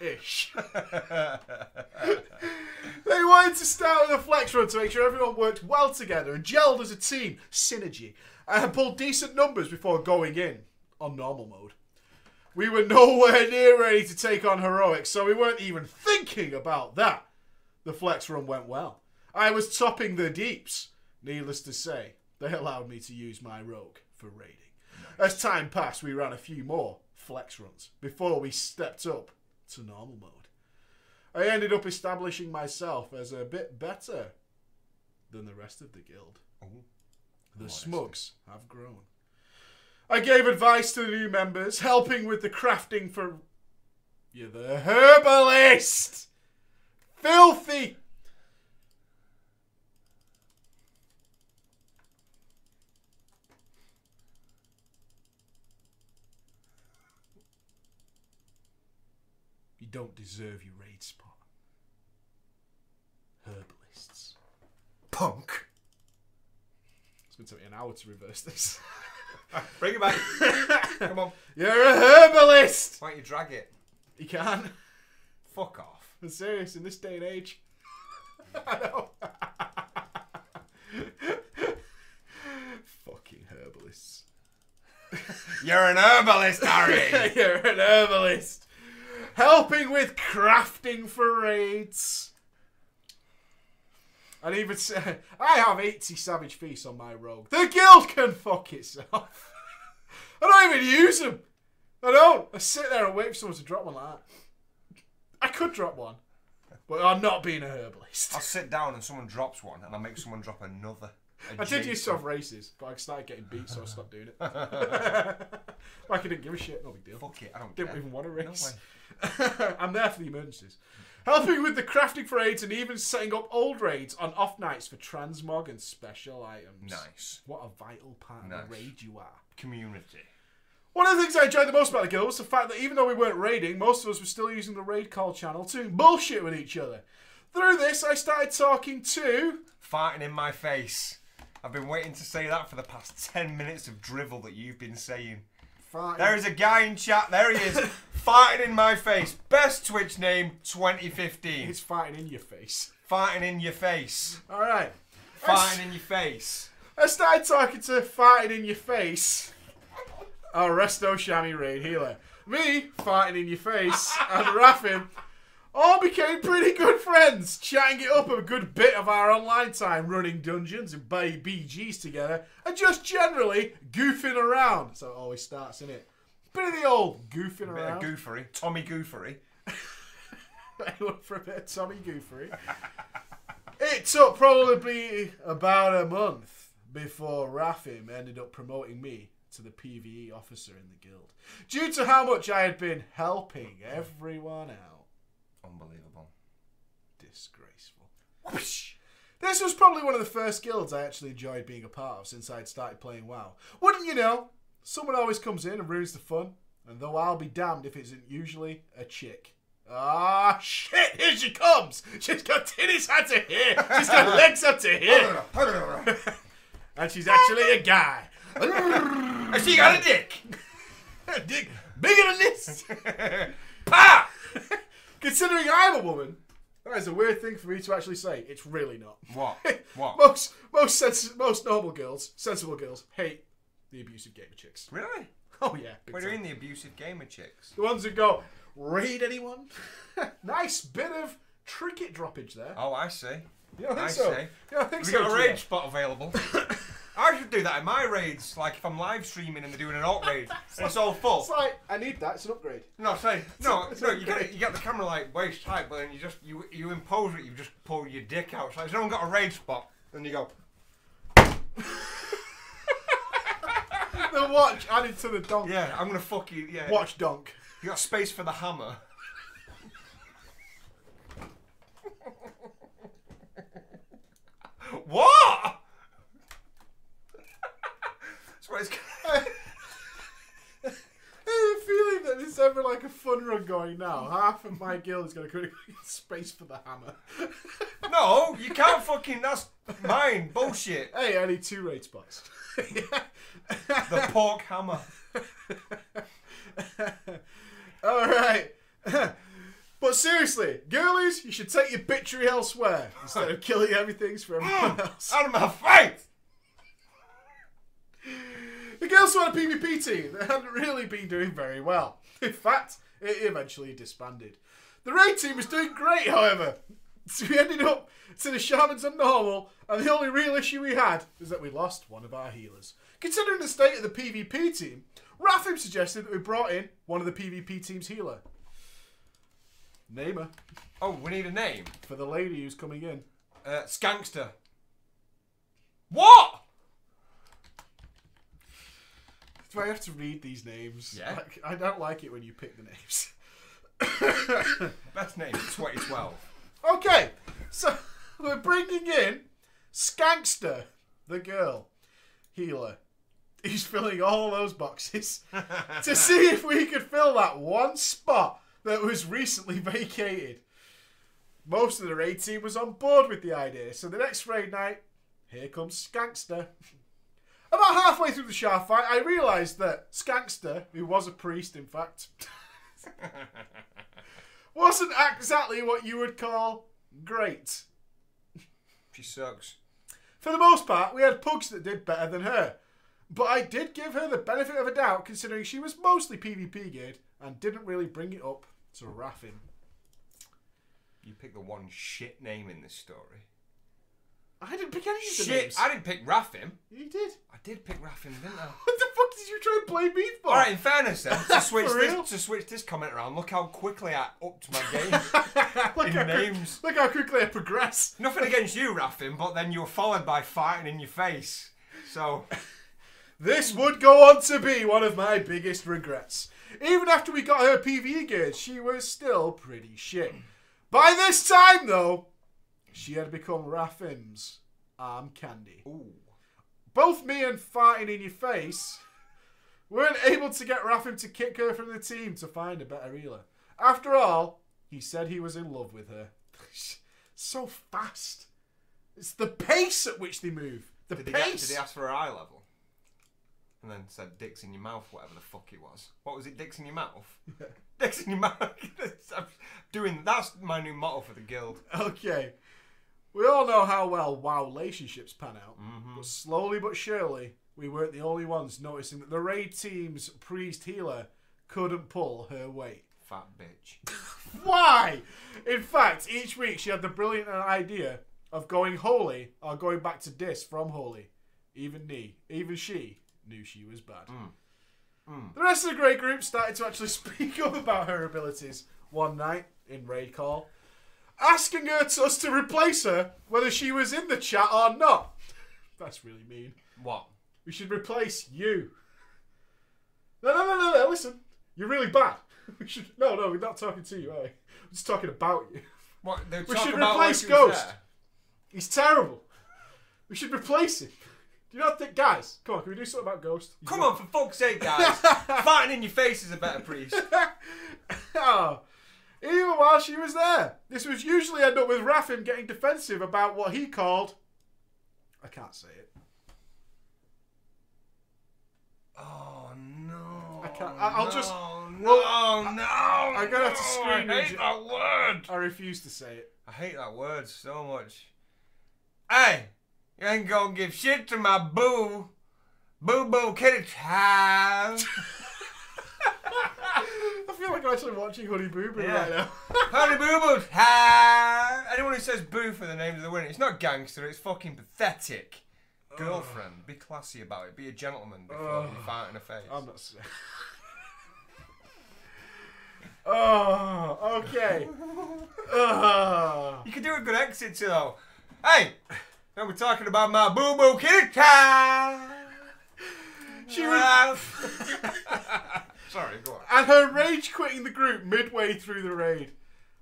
Ish. [LAUGHS] [LAUGHS] They wanted to start with a flex run to make sure everyone worked well together and gelled as a team. Synergy. And pulled decent numbers before going in on normal mode. We were [LAUGHS] nowhere near ready to take on heroics, so we weren't even thinking about that. The flex run went well. I was topping the deeps. Needless to say, they allowed me to use my rogue for raiding. As time passed, we ran a few more flex runs before we stepped up to normal mode. I ended up establishing myself as a bit better than the rest of the guild. Ooh. The smugs have grown. I gave advice to the new members, helping with the crafting for. You're the herbalist! Filthy! You don't deserve your raid spot. Herbalists. Punk. It's going to take me an hour to reverse this. [LAUGHS] Bring it back. Come on. [LAUGHS] You're a herbalist! Why don't you drag it? You can. Fuck off. I'm serious, in this day and age. [LAUGHS] I know. Fucking herbalists. You're an herbalist, Harry. You're an herbalist. Helping with crafting for raids. And even say, [LAUGHS] I have 80 Savage Feasts on my rogue. The guild can fuck itself. [LAUGHS] I don't even use them. I don't. I sit there and wait for someone to drop one like that. I could drop one, but I'm not being a herbalist. I'll sit down and someone drops one, and I'll make someone drop another. I did use some races, but I started getting beat, so I stopped doing it. [LAUGHS] like I didn't give a shit. No big deal. Fuck it, I don't Didn't care. even want to No race. way. [LAUGHS] I'm there for the emergencies. Helping with the crafting for raids and even setting up old raids on off nights for transmog and special items. Nice. What a vital part of the raid you are. Community. One of the things I enjoyed the most about the guild was the fact that even though we weren't raiding, most of us were still using the raid call channel to bullshit with each other. Through this, I started talking to. Farting in my face. I've been waiting to say that for the past 10 minutes of drivel that you've been saying. There is a guy in chat, there he is, [LAUGHS] farting in my face. Best Twitch name 2015. It's fighting in your face. Farting in your face. All right. Farting in your face. Oh, I started talking to farting in your face. Our Resto Shami raid healer. Me farting in your face and [LAUGHS] Raffin all became pretty good friends, chatting it up a good bit of our online time, running dungeons and buy BGs together, and just generally goofing around. So it always starts in it. Bit of the old goofing Bit of goofery. Tommy Goofery. [LAUGHS] Anyone for a bit of Tommy Goofery. it took probably about a month before Raffim ended up promoting me to the PvE officer in the guild. Due to how much I had been helping everyone out. Unbelievable. Disgraceful. This was probably one of the first guilds I actually enjoyed being a part of since I'd started playing WoW. Wouldn't you know? Someone always comes in and ruins the fun, and though I'll be damned if it isn't usually a chick. Ah, [LAUGHS] shit, here she comes! She's got titties out to here! She's got legs up to here! [LAUGHS] and she's actually a guy. [LAUGHS] And she got a dick. A dick bigger than this! Pa! Considering I'm a woman, that is a weird thing for me to actually say. It's really not. What? What? most most sens- most normal girls, sensible girls, hate the abusive gamer chicks. Really? [LAUGHS] Oh yeah, We're doing the abusive gamer chicks. the ones who go raid anyone. [LAUGHS] nice bit of trinket droppage there. Oh, I see. You don't think I so? see. You don't think Have so? got a raid spot available? [LAUGHS] I should do that in my raids. Like if I'm live streaming and they're doing an alt raid and it's all full. It's like I need that. It's an upgrade. No, say no, no. You get you get the camera like waist height, but then you just you you impose it. You just pull your dick out. So if someone got a raid spot, then you go. The watch added to the donk. Yeah, I'm gonna fuck you. Yeah. Watch donk. You got space for the hammer. [LAUGHS] what? [LAUGHS] That's what it's. I have a feeling that ever like a fun run going now. Half of my guild is going to create [LAUGHS] space for the hammer. [LAUGHS] No, you can't fucking. That's mine. Bullshit. hey, I need two raid spots. The [LAUGHS] pork hammer. All right. but seriously, girlies, you should take your bitchery elsewhere instead of killing everything for everyone mm, else. Out of my face. The girls who had a PvP team that hadn't really been doing very well. [LAUGHS] In fact, it eventually disbanded. The raid team was doing great, however. [LAUGHS] So we ended up to the shamans on normal, and the only real issue we had was that we lost one of our healers. Considering the state of the PvP team, Rafim suggested that we brought in one of the PvP team's healer. Name Oh, we need a name. for the lady who's coming in. Uh, Skankster. What? I have to read these names? Yeah. Like, I don't like it when you pick the names. [LAUGHS] Best name 2012. Okay, so [LAUGHS] we're bringing in Skankster, the girl healer. He's filling all those boxes [LAUGHS] to see if we could fill that one spot that was recently vacated. Most of the raid team was on board with the idea, so the next raid night, here comes Skankster. About halfway through the shaft fight, I realised that Skankster, who was a priest in fact, [LAUGHS] wasn't exactly what you would call great. She sucks. For the most part, we had pugs that did better than her. But I did give her the benefit of a doubt considering she was mostly PvP geared and didn't really bring it up to Raffin. You picked the one shit name in this story. I didn't pick any of the Shit, names. I didn't pick Raffin. You did. I did pick Raffin, didn't I? [LAUGHS] What the fuck did you try and blame me for? All right, in fairness, then to [LAUGHS] switch this to switch this comment around, look how quickly I upped my [LAUGHS] game. look, in how quick- names. look how quickly I progress. Nothing against you, Raffin, but then you were followed by fighting in your face. So This would go on to be one of my biggest regrets. Even after we got her PvE geared, she was still pretty shit. By this time, though, she had become Raffin's arm candy. Ooh. Both me and farting in your face weren't able to get Raffin to kick her from the team to find a better healer. After all, he said he was in love with her. [LAUGHS] so fast. It's the pace at which they move. The Did he, pace. did he ask for her eye level? And then said dicks in your mouth, whatever the fuck it was. What was it, dicks in your mouth? [LAUGHS] dicks in your mouth. [LAUGHS] I'm doing that's my new motto for the guild. Okay. We all know how well WoW relationships pan out, Mm-hmm. but slowly but surely, we weren't the only ones noticing that the raid team's priest healer couldn't pull her weight. Fat bitch. [LAUGHS] Why? In fact, each week she had the brilliant idea of going holy or going back to dis from holy. Even me, even she knew she was bad. The rest of the grey group started to actually [LAUGHS] speak up about her abilities one night in raid call, asking her to us to replace her whether she was in the chat or not. That's really mean. What? We should replace you. No, no, no, no, no. Listen, you're really bad. [LAUGHS] We should. No, no, we're not talking to you, are we? We're just talking about you. What? We should replace like Ghost. He's terrible. We should replace him. Do you not think, guys? Come on, can we do something about Ghost? Come on, for fuck's sake, guys! [LAUGHS] Fighting in your face is a better priest. [LAUGHS] oh, even while she was there, this was usually end up with Raffin getting defensive about what he called. I can't say it. Oh no! I can't- I- I'll just- No, Well, oh no! I'm gonna have to scream. I hate you- that word. I refuse to say it. I hate that word so much. Hey, you ain't gonna give shit to my boo. Boo boo kitty time. [LAUGHS] I feel like I'm actually watching Honey Boo Boo Yeah. right now. [LAUGHS] Honey boo boo time. Anyone who says boo for the name of the winner, it's not gangster, it's fucking pathetic. Girlfriend, be classy about it. Be a gentleman before you fart in her face. I'm not saying. [LAUGHS] oh, okay. You could do a good exit too, though. Hey, now we're talking about my boo boo kitty time. She was, [LAUGHS] Sorry, go on. and her rage quitting the group midway through the raid.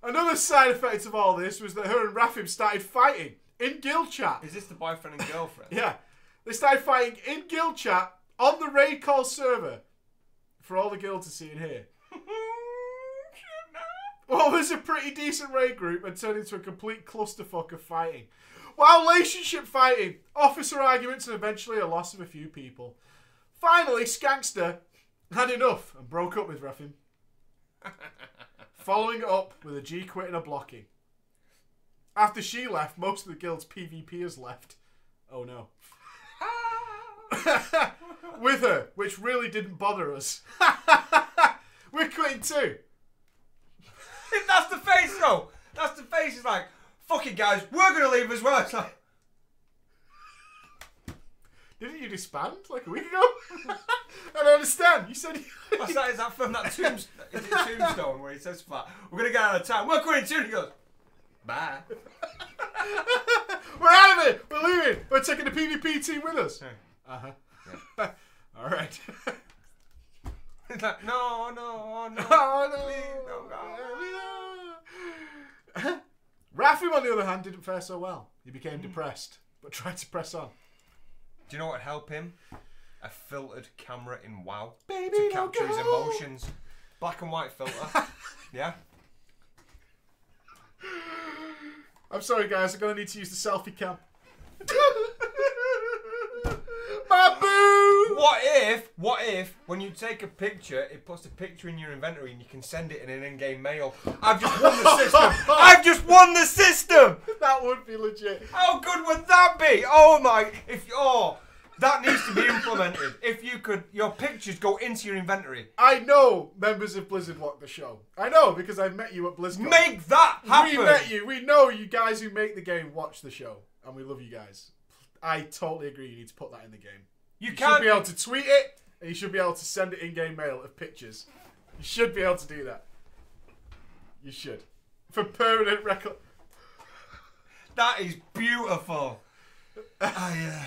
Another side effect of all this was that her and Rafim started fighting in guild chat. Is this the boyfriend and girlfriend? [LAUGHS] Yeah, they started fighting in guild chat on the raid call server for all the guild to see and hear. [LAUGHS] What was a pretty decent raid group and turned into a complete clusterfuck of fighting. While relationship fighting, officer arguments, and eventually a loss of a few people. Finally, Skankster had enough and broke up with Ruffin. [LAUGHS] Following up with a G quit and a blocking. After she left, most of the guild's PvPers left. Oh no. [LAUGHS] with her, which really didn't bother us. [LAUGHS] We're quitting too. That's the face, though. That's the face. It's like, fuck it, guys. We're gonna leave as well. It's like, Didn't you disband like a week ago? [LAUGHS] I don't understand. You said [LAUGHS] what's that? Is that from that tombs- is it tombstone where he says, "Fat, we're gonna get out of town. We're going too." He goes, "Bye." [LAUGHS] we're out of it. We're leaving. We're taking the PvP team with us. Uh huh. All right. It's like, no, no, no. oh Please don't no. Rafim, on the other hand, didn't fare so well. He became depressed, but tried to press on. Do you know what would help him? A filtered camera in WoW Baby, to capture his emotions. Black and white filter. [LAUGHS] yeah. I'm sorry, guys. I'm gonna need to use the selfie cam. [LAUGHS] My boo. What if, what if, when you take a picture, it puts a picture in your inventory and you can send it in an in-game mail? I've just won the system. [LAUGHS] I've just won the system. That would be legit. How good would that be? Oh my! If oh, that needs to be implemented. If you could, your pictures go into your inventory. I know members of Blizzard watch the show. I know because I met you at BlizzCon. Make that happen. We met you. We know you guys who make the game watch the show, and we love you guys. I totally agree. You need to put that in the game. You You can't should be able to tweet it, and you should be able to send it in-game mail of pictures. You should be able to do that. You should, for permanent record. That is beautiful. I uh,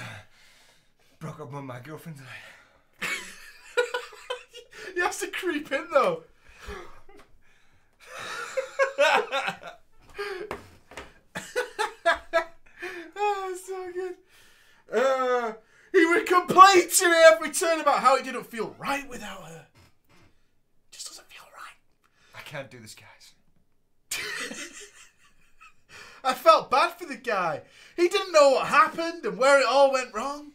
broke up with my girlfriend today. [LAUGHS] you have to creep in though. oh, [LAUGHS] [LAUGHS] so good. Uh, would to me every turn about how he didn't feel right without her. Just doesn't feel right. I can't do this, guys. [LAUGHS] I felt bad for the guy. He didn't know what happened and where it all went wrong.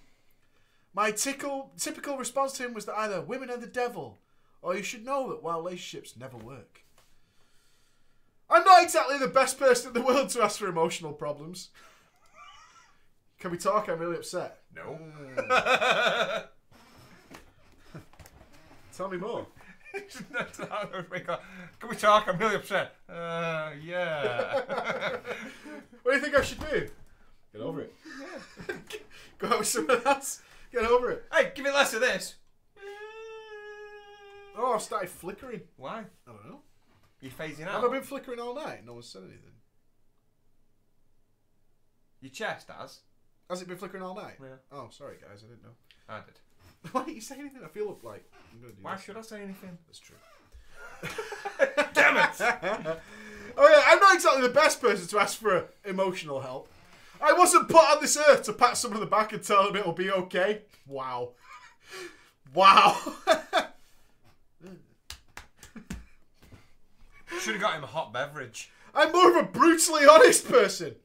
My tickle, typical response to him was that either women are the devil, or you should know that while relationships never work. I'm not exactly the best person in the world to ask for emotional problems. Can we talk? I'm really upset. No. Tell me more. [LAUGHS] Can we talk? I'm really upset. Uh, yeah. [LAUGHS] What do you think I should do? Get over it. Yeah. Go out with someone else. Get over it. hey, give me less of this. Oh, I've started flickering. Why? I don't know. You're phasing out. Have? I been flickering all night? No one said anything. Your chest has. Has it been flickering all night? Yeah. Oh, sorry guys, I didn't know. I did. [LAUGHS] Why didn't you say anything? I feel like I'm gonna do Why this. should I say anything? That's true. [LAUGHS] Damn it! [LAUGHS] Oh yeah, I'm not exactly the best person to ask for emotional help. I wasn't put on this earth to pat someone on the back and tell them it'll be okay. Wow. Wow. Should have got him a hot beverage. I'm more of a brutally honest person.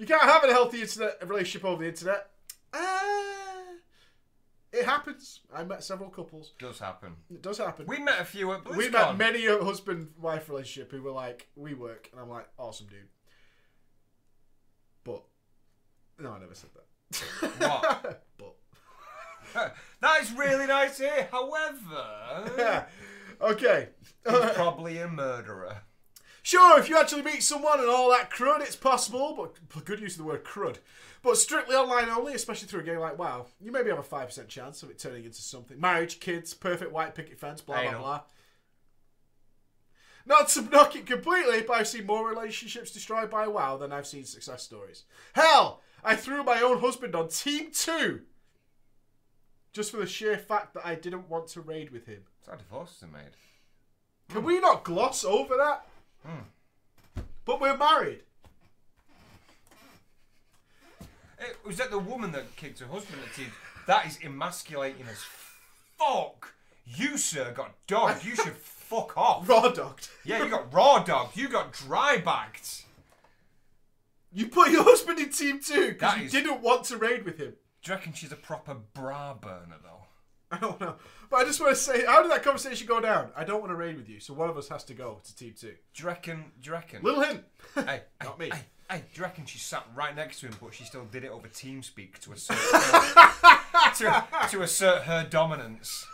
You can't have a healthy internet relationship over the internet. Uh, It happens. I met several couples. Does happen. It does happen. We met a few at we met many a husband-wife relationship who were like, "We work," and I'm like, "Awesome, dude." But no, I never said that. What? [LAUGHS] but [LAUGHS] that is really nice hear. However, [LAUGHS] okay. he's probably a murderer. Sure, if you actually meet someone and all that crud, it's possible, but good use of the word crud. But strictly online only, especially through a game like WoW, you maybe have a 5% chance of it turning into something. Marriage, kids, perfect white picket fence, blah, blah, blah. Not to [LAUGHS] knock it completely, but I've seen more relationships destroyed by WoW than I've seen success stories. Hell, I threw my own husband on Team 2 just for the sheer fact that I didn't want to raid with him. That's how divorces are made. Can we not gloss over that? Hmm. But we're married. Eh, it was that the woman that kicked her husband at teeth. That is emasculating as fuck. You, sir, got dogged. You should [LAUGHS] fuck off. Raw dogged. Yeah, you got raw dogged. You got dry backed. You put your husband in team two because you is- didn't want to raid with him. Do you reckon she's a proper bra burner, though? [LAUGHS] I don't know. But I just want to say, how did that conversation go down? I don't want to raid with you, so one of us has to go to team two. Do you reckon? Do you reckon? Little hint. hey, [LAUGHS] Not me. Hey, hey, do you reckon she sat right next to him, but she still did it over TeamSpeak to assert [LAUGHS] to, to assert her dominance?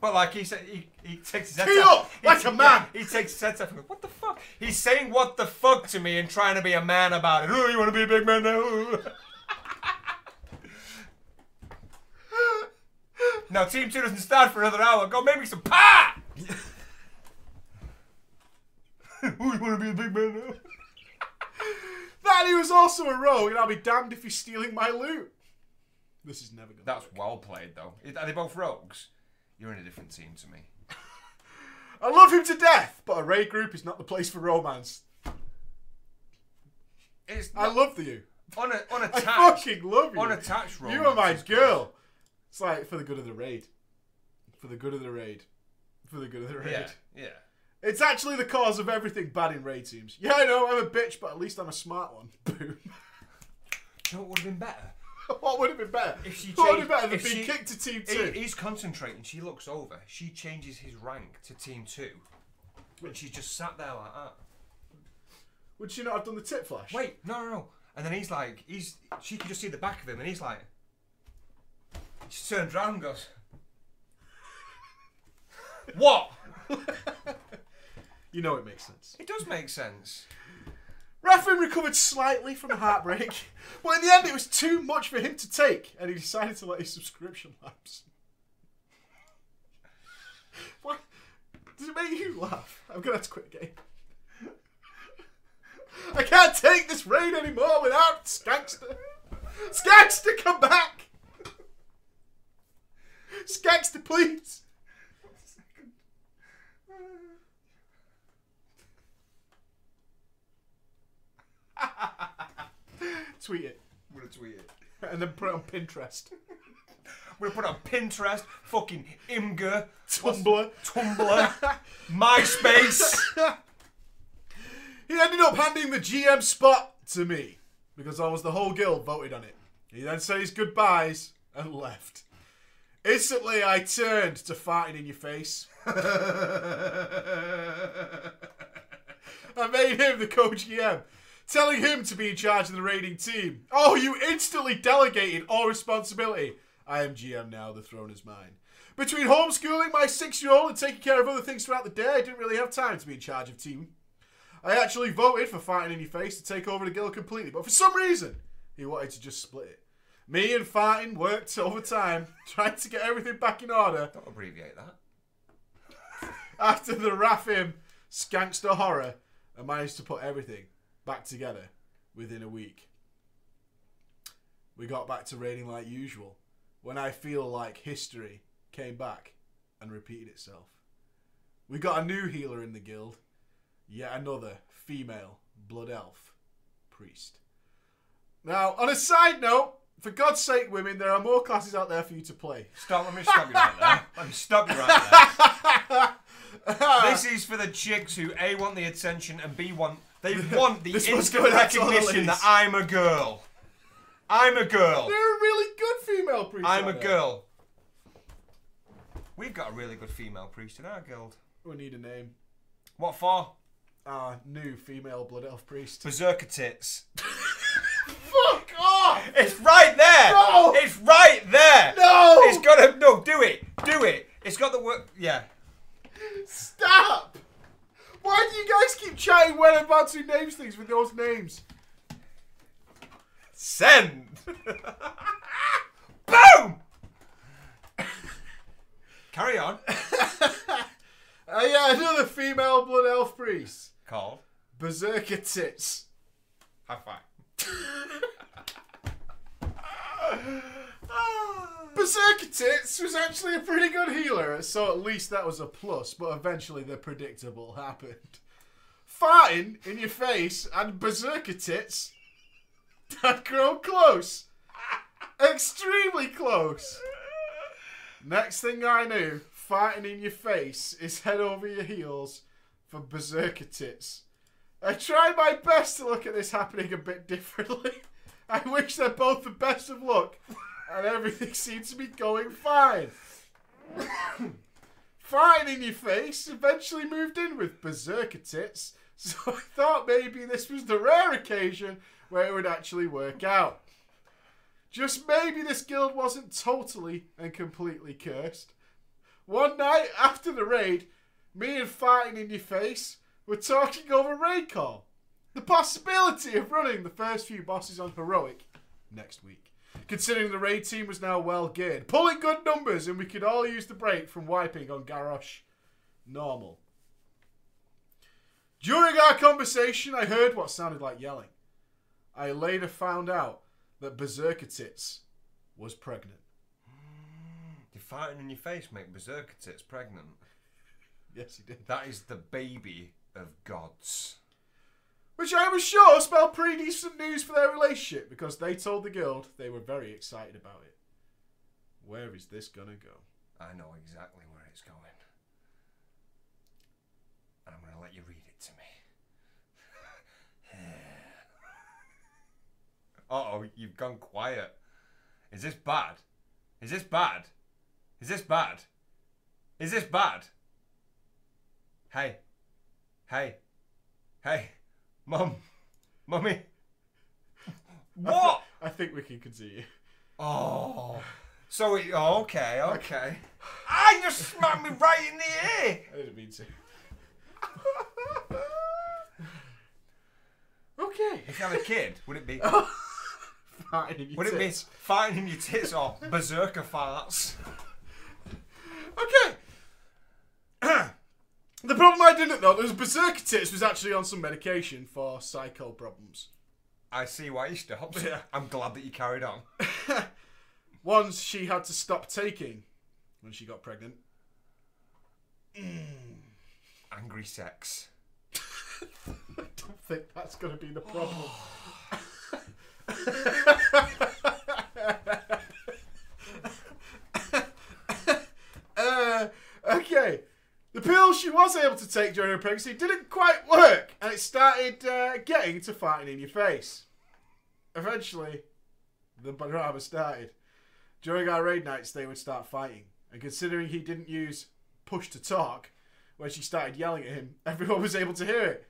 But like he said, he, he takes his head Tee off. up, like he, a man. He takes his head and goes, "What the fuck?" He's saying "What the fuck" to me and trying to be a man about it. Oh, you want to be a big man now? Now Team Two doesn't start for another hour. Go make me some pie. [LAUGHS] oh, you want to be a big man now? [LAUGHS] That he was also a rogue, and I'll be damned if he's stealing my loot. This is never gonna. That's work. well played, though. Are they both rogues? You're in a different team to me. [LAUGHS] I love him to death, but a raid group is not the place for romance. It's I love you. On un- I unattached. fucking love you. unattached romance. You are my girl. It's like for the good of the raid. For the good of the raid. For the good of the raid. Yeah, yeah. It's actually the cause of everything bad in raid teams. Yeah, I know, I'm a bitch, but at least I'm a smart one. [LAUGHS] Boom. You know what would have been better? [LAUGHS] what would have been better? If she what would have been better than if being she- kicked to team He, two? he's concentrating. She looks over. She changes his rank to team two. And she's just sat there like that. Would she not have done the tip flash? Wait, no, no, no. And then he's like, he's. She can just see the back of him, and he's like. She turns around and goes. what? You know it makes sense. It does make sense. Raffin recovered slightly from a heartbreak, but in the end it was too much for him to take, and he decided to let his subscription lapse. What? Does it make you laugh? I'm gonna have to quit the game. I can't take this rain anymore without Skankster. Skankster, come back! Skankster, please! Tweet it. I'm gonna tweet it. And then put it on Pinterest. I'm gonna put it on Pinterest, fucking Imgur, Tumblr. Tumblr, MySpace. He ended up handing the GM spot to me because I was the whole guild voted on it. He then said his goodbyes and left. Instantly, I turned to farting in your face. I made him the coach GM, telling him to be in charge of the raiding team. Oh, you instantly delegated all responsibility. I am GM now, the throne is mine. Between homeschooling my six year old and taking care of other things throughout the day, I didn't really have time to be in charge of team. I actually voted for Fighting in Your Face to take over the guild completely, but for some reason, he wanted to just split it. Me and Farting worked over time, [LAUGHS] trying to get everything back in order Don't abbreviate that. [LAUGHS] after the Raffim Skankster horror I managed to put everything back together within a week. We got back to raiding like usual when I feel like history came back and repeated itself. We got a new healer in the guild, yet another female blood elf priest. Now, on a side note, for God's sake, women, there are more classes out there for you to play. Stop. Let me stop you right there. Let me stop you right there. [LAUGHS] this is for the chicks who a want the attention and b want they [LAUGHS] want the This one's instant going out to all the recognition ladies. that I'm a girl. I'm a girl. They're a really good female priests. I'm a out there. girl. We've got a really good female priest in our guild. We need a name. What for? Our new female blood elf priest. Berserker tits. [LAUGHS] Fuck off! It's right there. No! It's right there. No! It's got to no. Do it. Do it. It's got the word. Yeah. Stop! Why do you guys keep chatting when I'm about to names things with those names? Send. [LAUGHS] Boom. Carry on. Uh, [LAUGHS] yeah, another female blood elf priest. Called. Berserker tits. High five. Berserker tits was actually a pretty good healer, so at least that was a plus, but eventually the predictable happened. Farting in your face and berserker tits had grown close. Extremely close. Next thing I knew, farting in your face is head over your heels for berserker tits. I tried my best to look at this happening a bit differently. [LAUGHS] I wish them both the best of luck, and everything seems to be going fine. [COUGHS] fine in your face eventually moved in with berserker tits, [LAUGHS] so I thought maybe this was the rare occasion where it would actually work out. Just maybe this guild wasn't totally and completely cursed. One night after the raid, me and Fighting in Your Face were talking over raid call. The possibility of running the first few bosses on Heroic next week. Considering the raid team was now well geared, pulling good numbers, and we could all use the break from wiping on Garrosh. Normal. During our conversation, I heard what sounded like yelling. I later found out that Berserker Tits was pregnant. Farting in your face make berserker tits pregnant? Yes, he did. That is the baby of gods. Which I was sure spelled pretty decent news for their relationship because they told the guild they were very excited about it. Where is this gonna go? I know exactly where it's going. And I'm to let you read it to me. [LAUGHS] uh oh, you've gone quiet. Is this bad? Is this bad? Is this bad? Is this bad? Hey. Hey. Hey. Mum. Mummy. What? I think we can continue. Oh. So it, oh, okay, okay. [LAUGHS] Ah, you smacked me right in the ear. I didn't mean to. [LAUGHS] okay. If you had a kid, would it be [LAUGHS] Fine, in your would it be tits. fighting in your tits or berserker farts? Okay. The problem I didn't know was Berserker Tits was actually on some medication for psycho problems. I see why you stopped. Yeah. I'm glad that you carried on. [LAUGHS] Once she had to stop taking when she got pregnant. Angry sex. [LAUGHS] I don't think that's going to be the problem. [SIGHS] [LAUGHS] uh, okay. The pills she was able to take during her pregnancy didn't quite work, and it started uh, getting to fighting in your face. Eventually, the drama started. During our raid nights, they would start fighting, and considering he didn't use push to talk, when she started yelling at him, [LAUGHS] everyone was able to hear it.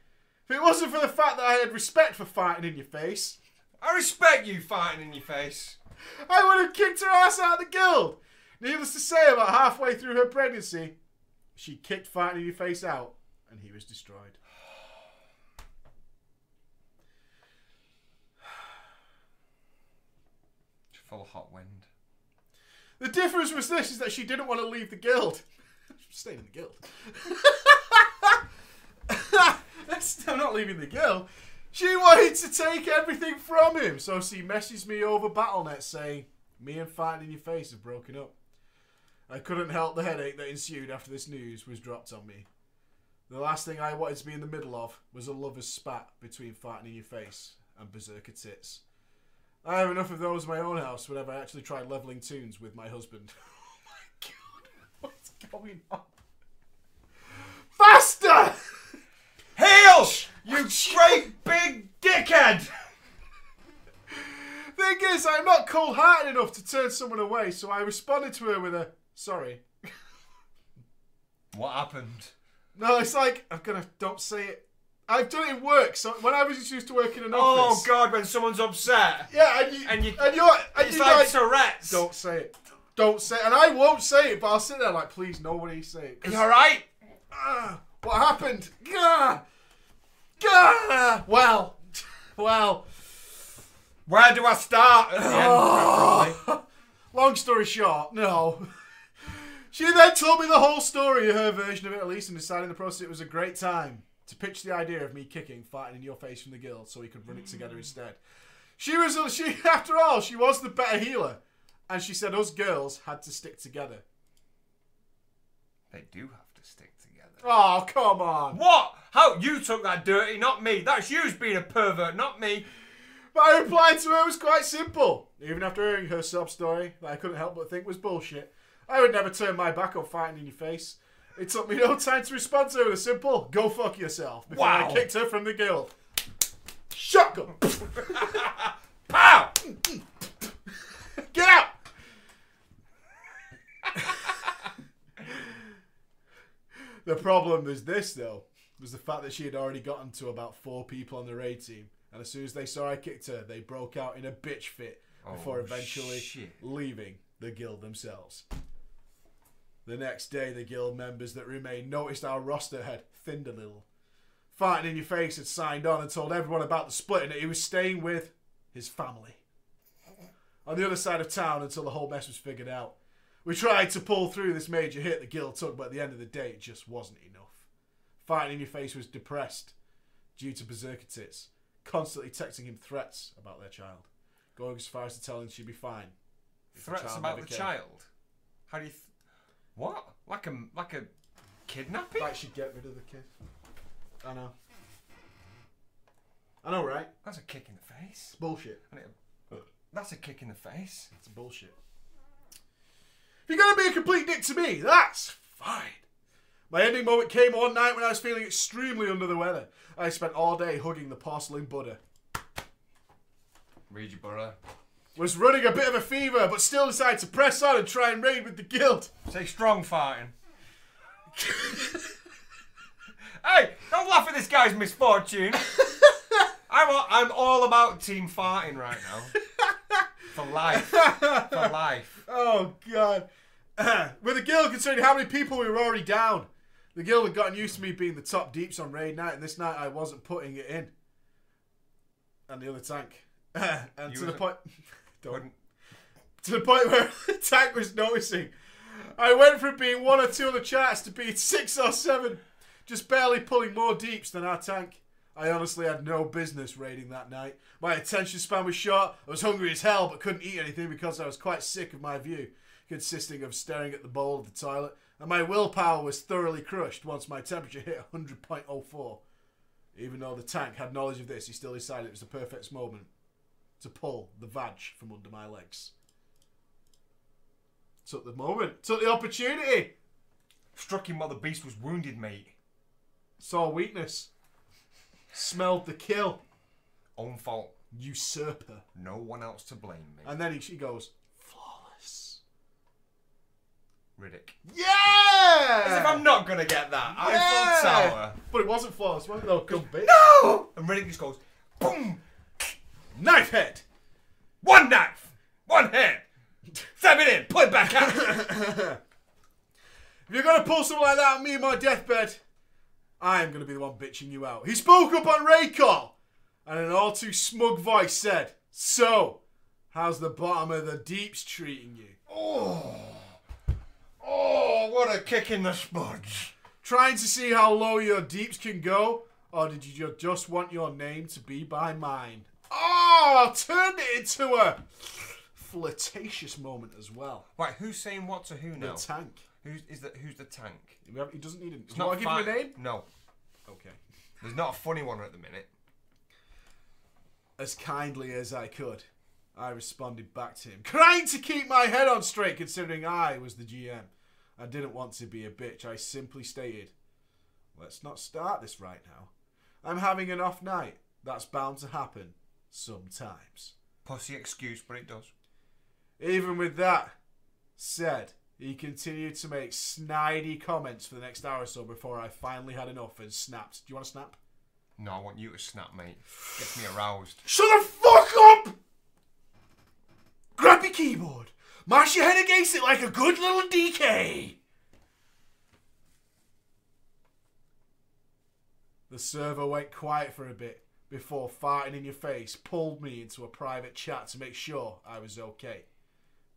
If it wasn't for the fact that I had respect for fighting in your face, I respect you fighting in your face. I would have kicked her ass out of the guild. Needless to say, about halfway through her pregnancy, she kicked fighting in your face out, and he was destroyed. Full hot wind. The difference was this: is that she didn't want to leave the guild. [LAUGHS] Staying in the guild. [LAUGHS] I'm not leaving the guild. She wanted to take everything from him, so she messaged me over Battle.net saying, "Me and fighting in your face have broken up." I couldn't help the headache that ensued after this news was dropped on me. The last thing I wanted to be in the middle of was a lover's spat between fighting in your face and berserker tits. I have enough of those in my own house whenever I actually tried leveling tunes with my husband. [LAUGHS] oh my god, what's going on? Faster! Heal! You great big dickhead! Thing is, I'm not cold hearted enough to turn someone away, so I responded to her with a sorry. What happened? No, it's like I'm gonna don't say it. I've done it in work. So when I was used to work in an Oh office, God! When someone's upset, yeah, and you And you- and you're and it's you like, like, Tourette's. don't say it, don't say, it. and I won't say it, but I'll sit there like, please, nobody say it. You all right? ah, what happened? Gah, gah. Well, [LAUGHS] well. Where do I start? [LAUGHS] End, Oh. Long story short, no. She then told me the whole story, her version of it at least, and decided in the process it was a great time to pitch the idea of me kicking, fighting in your face from the guild so we could run it together mm. instead. She was, she [LAUGHS] after all, she was the better healer, and she said us girls had to stick together. They do have to stick together. Oh, come on. What? How? You took that dirty, not me. That's you being a pervert, not me. But I replied to her was quite simple. Even after hearing her sob story, that I couldn't help but think was bullshit. I would never turn my back on fighting in your face. It took me no time to respond to her with a simple "Go fuck yourself" before I kicked her from the guild. Shotgun, [LAUGHS] Pow! get out! the problem was this though, was the fact that she had already gotten to about four people on the raid team, and as soon as they saw I kicked her, they broke out in a bitch fit oh, before Oh, eventually shit. leaving the guild themselves. The next day, the guild members that remained noticed our roster had thinned a little. Fighting in your face had signed on and told everyone about the split and that he was staying with his family on the other side of town until the whole mess was figured out. We tried to pull through this major hit the guild took, but at the end of the day, it just wasn't enough. Fighting in your face was depressed due to berserker tits, constantly texting him threats about their child, going as far as to tell him she'd be fine. Threats about the child. How do you? Th- what? Like a like a kidnapping? Like she'd get rid of the kid. I know. I know, right? That's a kick in the face. Bullshit. And it- That's a kick in the face. It's bullshit. If you're gonna be a complete dick to me, that's fine. My ending moment came one night when I was feeling extremely under the weather. I spent all day hugging the porcelain Buddha. Read your Burrow. Was running a bit of a fever, but still decided to press on and try and raid with the guild. Say strong farting. hey, don't laugh at this guy's misfortune. I'm all, I'm all about team farting right now. For life. For life. Oh god. [CLEARS THROAT] With the guild considering how many people we were already down. The guild had gotten used to me being the top deeps on raid night, and this night I wasn't putting it in. And the other tank. [CLEARS THROAT] and You to the point Don't. To the point where [LAUGHS] tank was noticing. I went from being one or two on the charts to being six or seven, just barely pulling more deeps than our tank. I honestly had no business raiding that night. My attention span was short. I was hungry as hell, but couldn't eat anything because I was quite sick of my view, consisting of staring at the bowl of the toilet. And my willpower was thoroughly crushed once my temperature hit 100.04. Even though the tank had knowledge of this, he still decided it was the perfect moment to pull the vag from under my legs. Took the moment, took the opportunity, Struck him while the beast was wounded, mate. saw weakness, smelled the kill, Own fault. usurper. No one else to blame, mate. And then he, she goes, flawless. Riddick. Yeah! As if I'm not gonna get that. Yeah! Eiffel Tower. But it wasn't flawless, was it? No. No! And Riddick just goes, boom! Knife head! One knife! One hand! Stab it in! Pull it back out! If you're gonna pull something like that on me in my deathbed, I am gonna be the one bitching you out. He spoke up on Ray Call and an all too smug voice said, So, how's the bottom of the deeps treating you? oh. Oh, what a kick in the spuds. Trying to see how low your deeps can go? Or did you just want your name to be by mine? Oh, turned it into a flirtatious moment as well. Right, who's saying what to who The now? tank. Who's is the who's the tank? He doesn't need a. It's want to give him a name? No. Okay. There's not a funny one at the minute. As kindly as I could, I responded back to him, trying to keep my head on straight considering I was the GM. I didn't want to be a bitch. I simply stated, let's not start this right now. I'm having an off night. That's bound to happen sometimes. Pussy excuse, but it does. Even with that said, he continued to make snidey comments for the next hour or so before I finally had enough and snapped. Do you want to snap? No, I want you to snap, mate. Gets me aroused. Shut the fuck up! Grab your keyboard. Mash your head against it like a good little DK. The server went quiet for a bit before farting in your face pulled me into a private chat to make sure I was okay.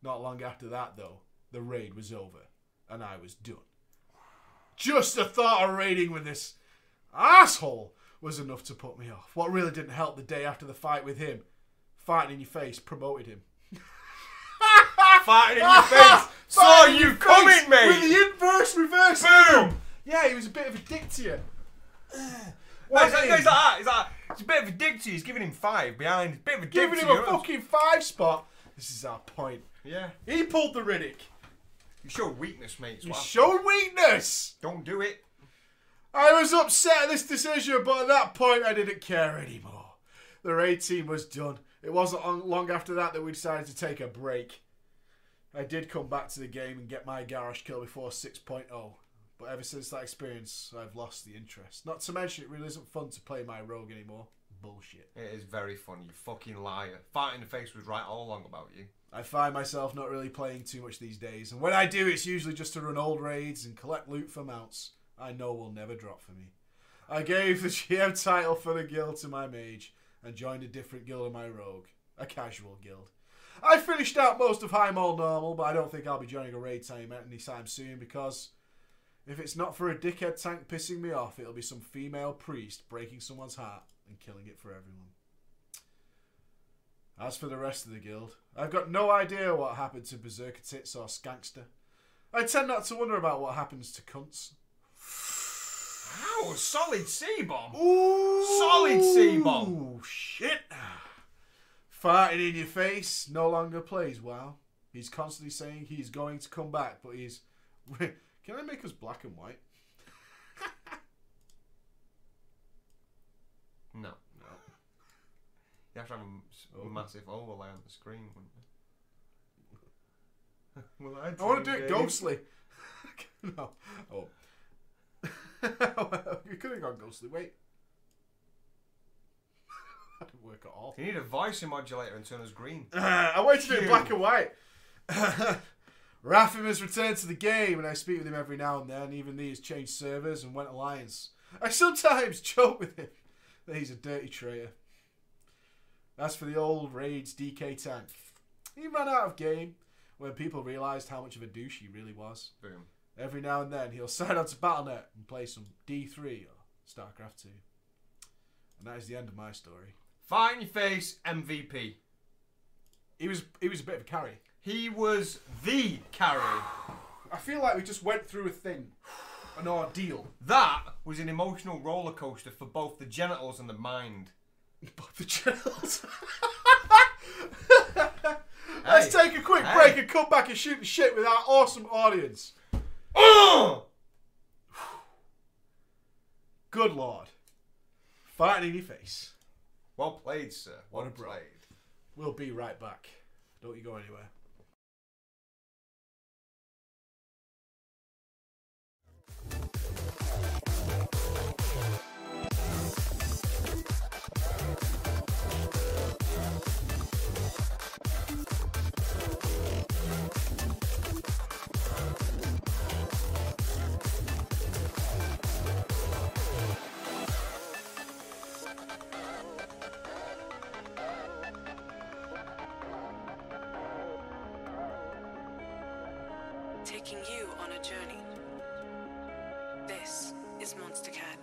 Not long after that, though, the raid was over and I was done. Just the thought of raiding with this asshole was enough to put me off. What really didn't help the day after the fight with him, farting in your face promoted him. [LAUGHS] Farting in your [LAUGHS] face. Saw you coming, mate. With the inverse reverse. Boom. Yeah, he was a bit of a dick to you. [SIGHS] He's, like, he's like that. He's like, it's a bit of a dig to you. He's giving him five behind. It's a bit of a dig Giving to him you. a fucking five spot. This is our point. Yeah. He pulled the Riddick. You showed weakness, mate. You showed weakness. Don't do it. I was upset at this decision, but at that point I didn't care anymore. The raid team was done. It wasn't long after that that we decided to take a break. I did come back to the game and get my Garrosh kill before 6.0, but ever since that experience, I've lost the interest. Not to mention, it really isn't fun to play my rogue anymore. Bullshit. It is very fun, you fucking liar. Farting in the face was right all along about you. I find myself not really playing too much these days, and when I do, it's usually just to run old raids and collect loot for mounts I know will never drop for me. I gave the [LAUGHS] GM title for the guild to my mage and joined a different guild of my rogue, a casual guild. I finished out most of Highmaul normal, but I don't think I'll be joining a raid team anytime soon because if it's not for a dickhead tank pissing me off, it'll be some female priest breaking someone's heart and killing it for everyone. As for the rest of the guild, I've got no idea what happened to Berserker Tits or Skankster. I tend not to wonder about what happens to cunts. Ow, solid C-bomb. Ooh, Solid C-bomb. Shit. Farting in your face no longer plays WoW. He's constantly saying he's going to come back, but he's. Can I make us black and white? No. No. You have to have a s- Oh. massive overlay on the screen, wouldn't you? [LAUGHS] well, I want to do it ghostly. [LAUGHS] no. Oh. [LAUGHS] you could have gone ghostly. Wait. that didn't work at all. You need a voice modulator and turn us green. I wanted to do it black and white. Raphim has returned to the game, and I speak with him every now and then. Even though he's changed servers and went alliance. I sometimes [LAUGHS] joke with him that he's a dirty traitor. As for the old Raids DK tank, he ran out of game when people realised how much of a douche he really was. Boom. Every now and then he'll [LAUGHS] sign on to Battle.net and play some D3 or StarCraft 2. And that is the end of my story. Your face, MVP. He was he was a bit of a carry. He was the carry. I feel like we just went through a thing, an ordeal. That was an emotional roller coaster for both the genitals and the mind. Both the channels. [LAUGHS] Let's take a quick Hey. break and come back and shoot the shit with our awesome audience. Oh! Good lord. Fighting in your face. Well played, sir. What Well a bro. played. We'll be right back. Don't you go anywhere. taking you on a journey. This is Monstercat.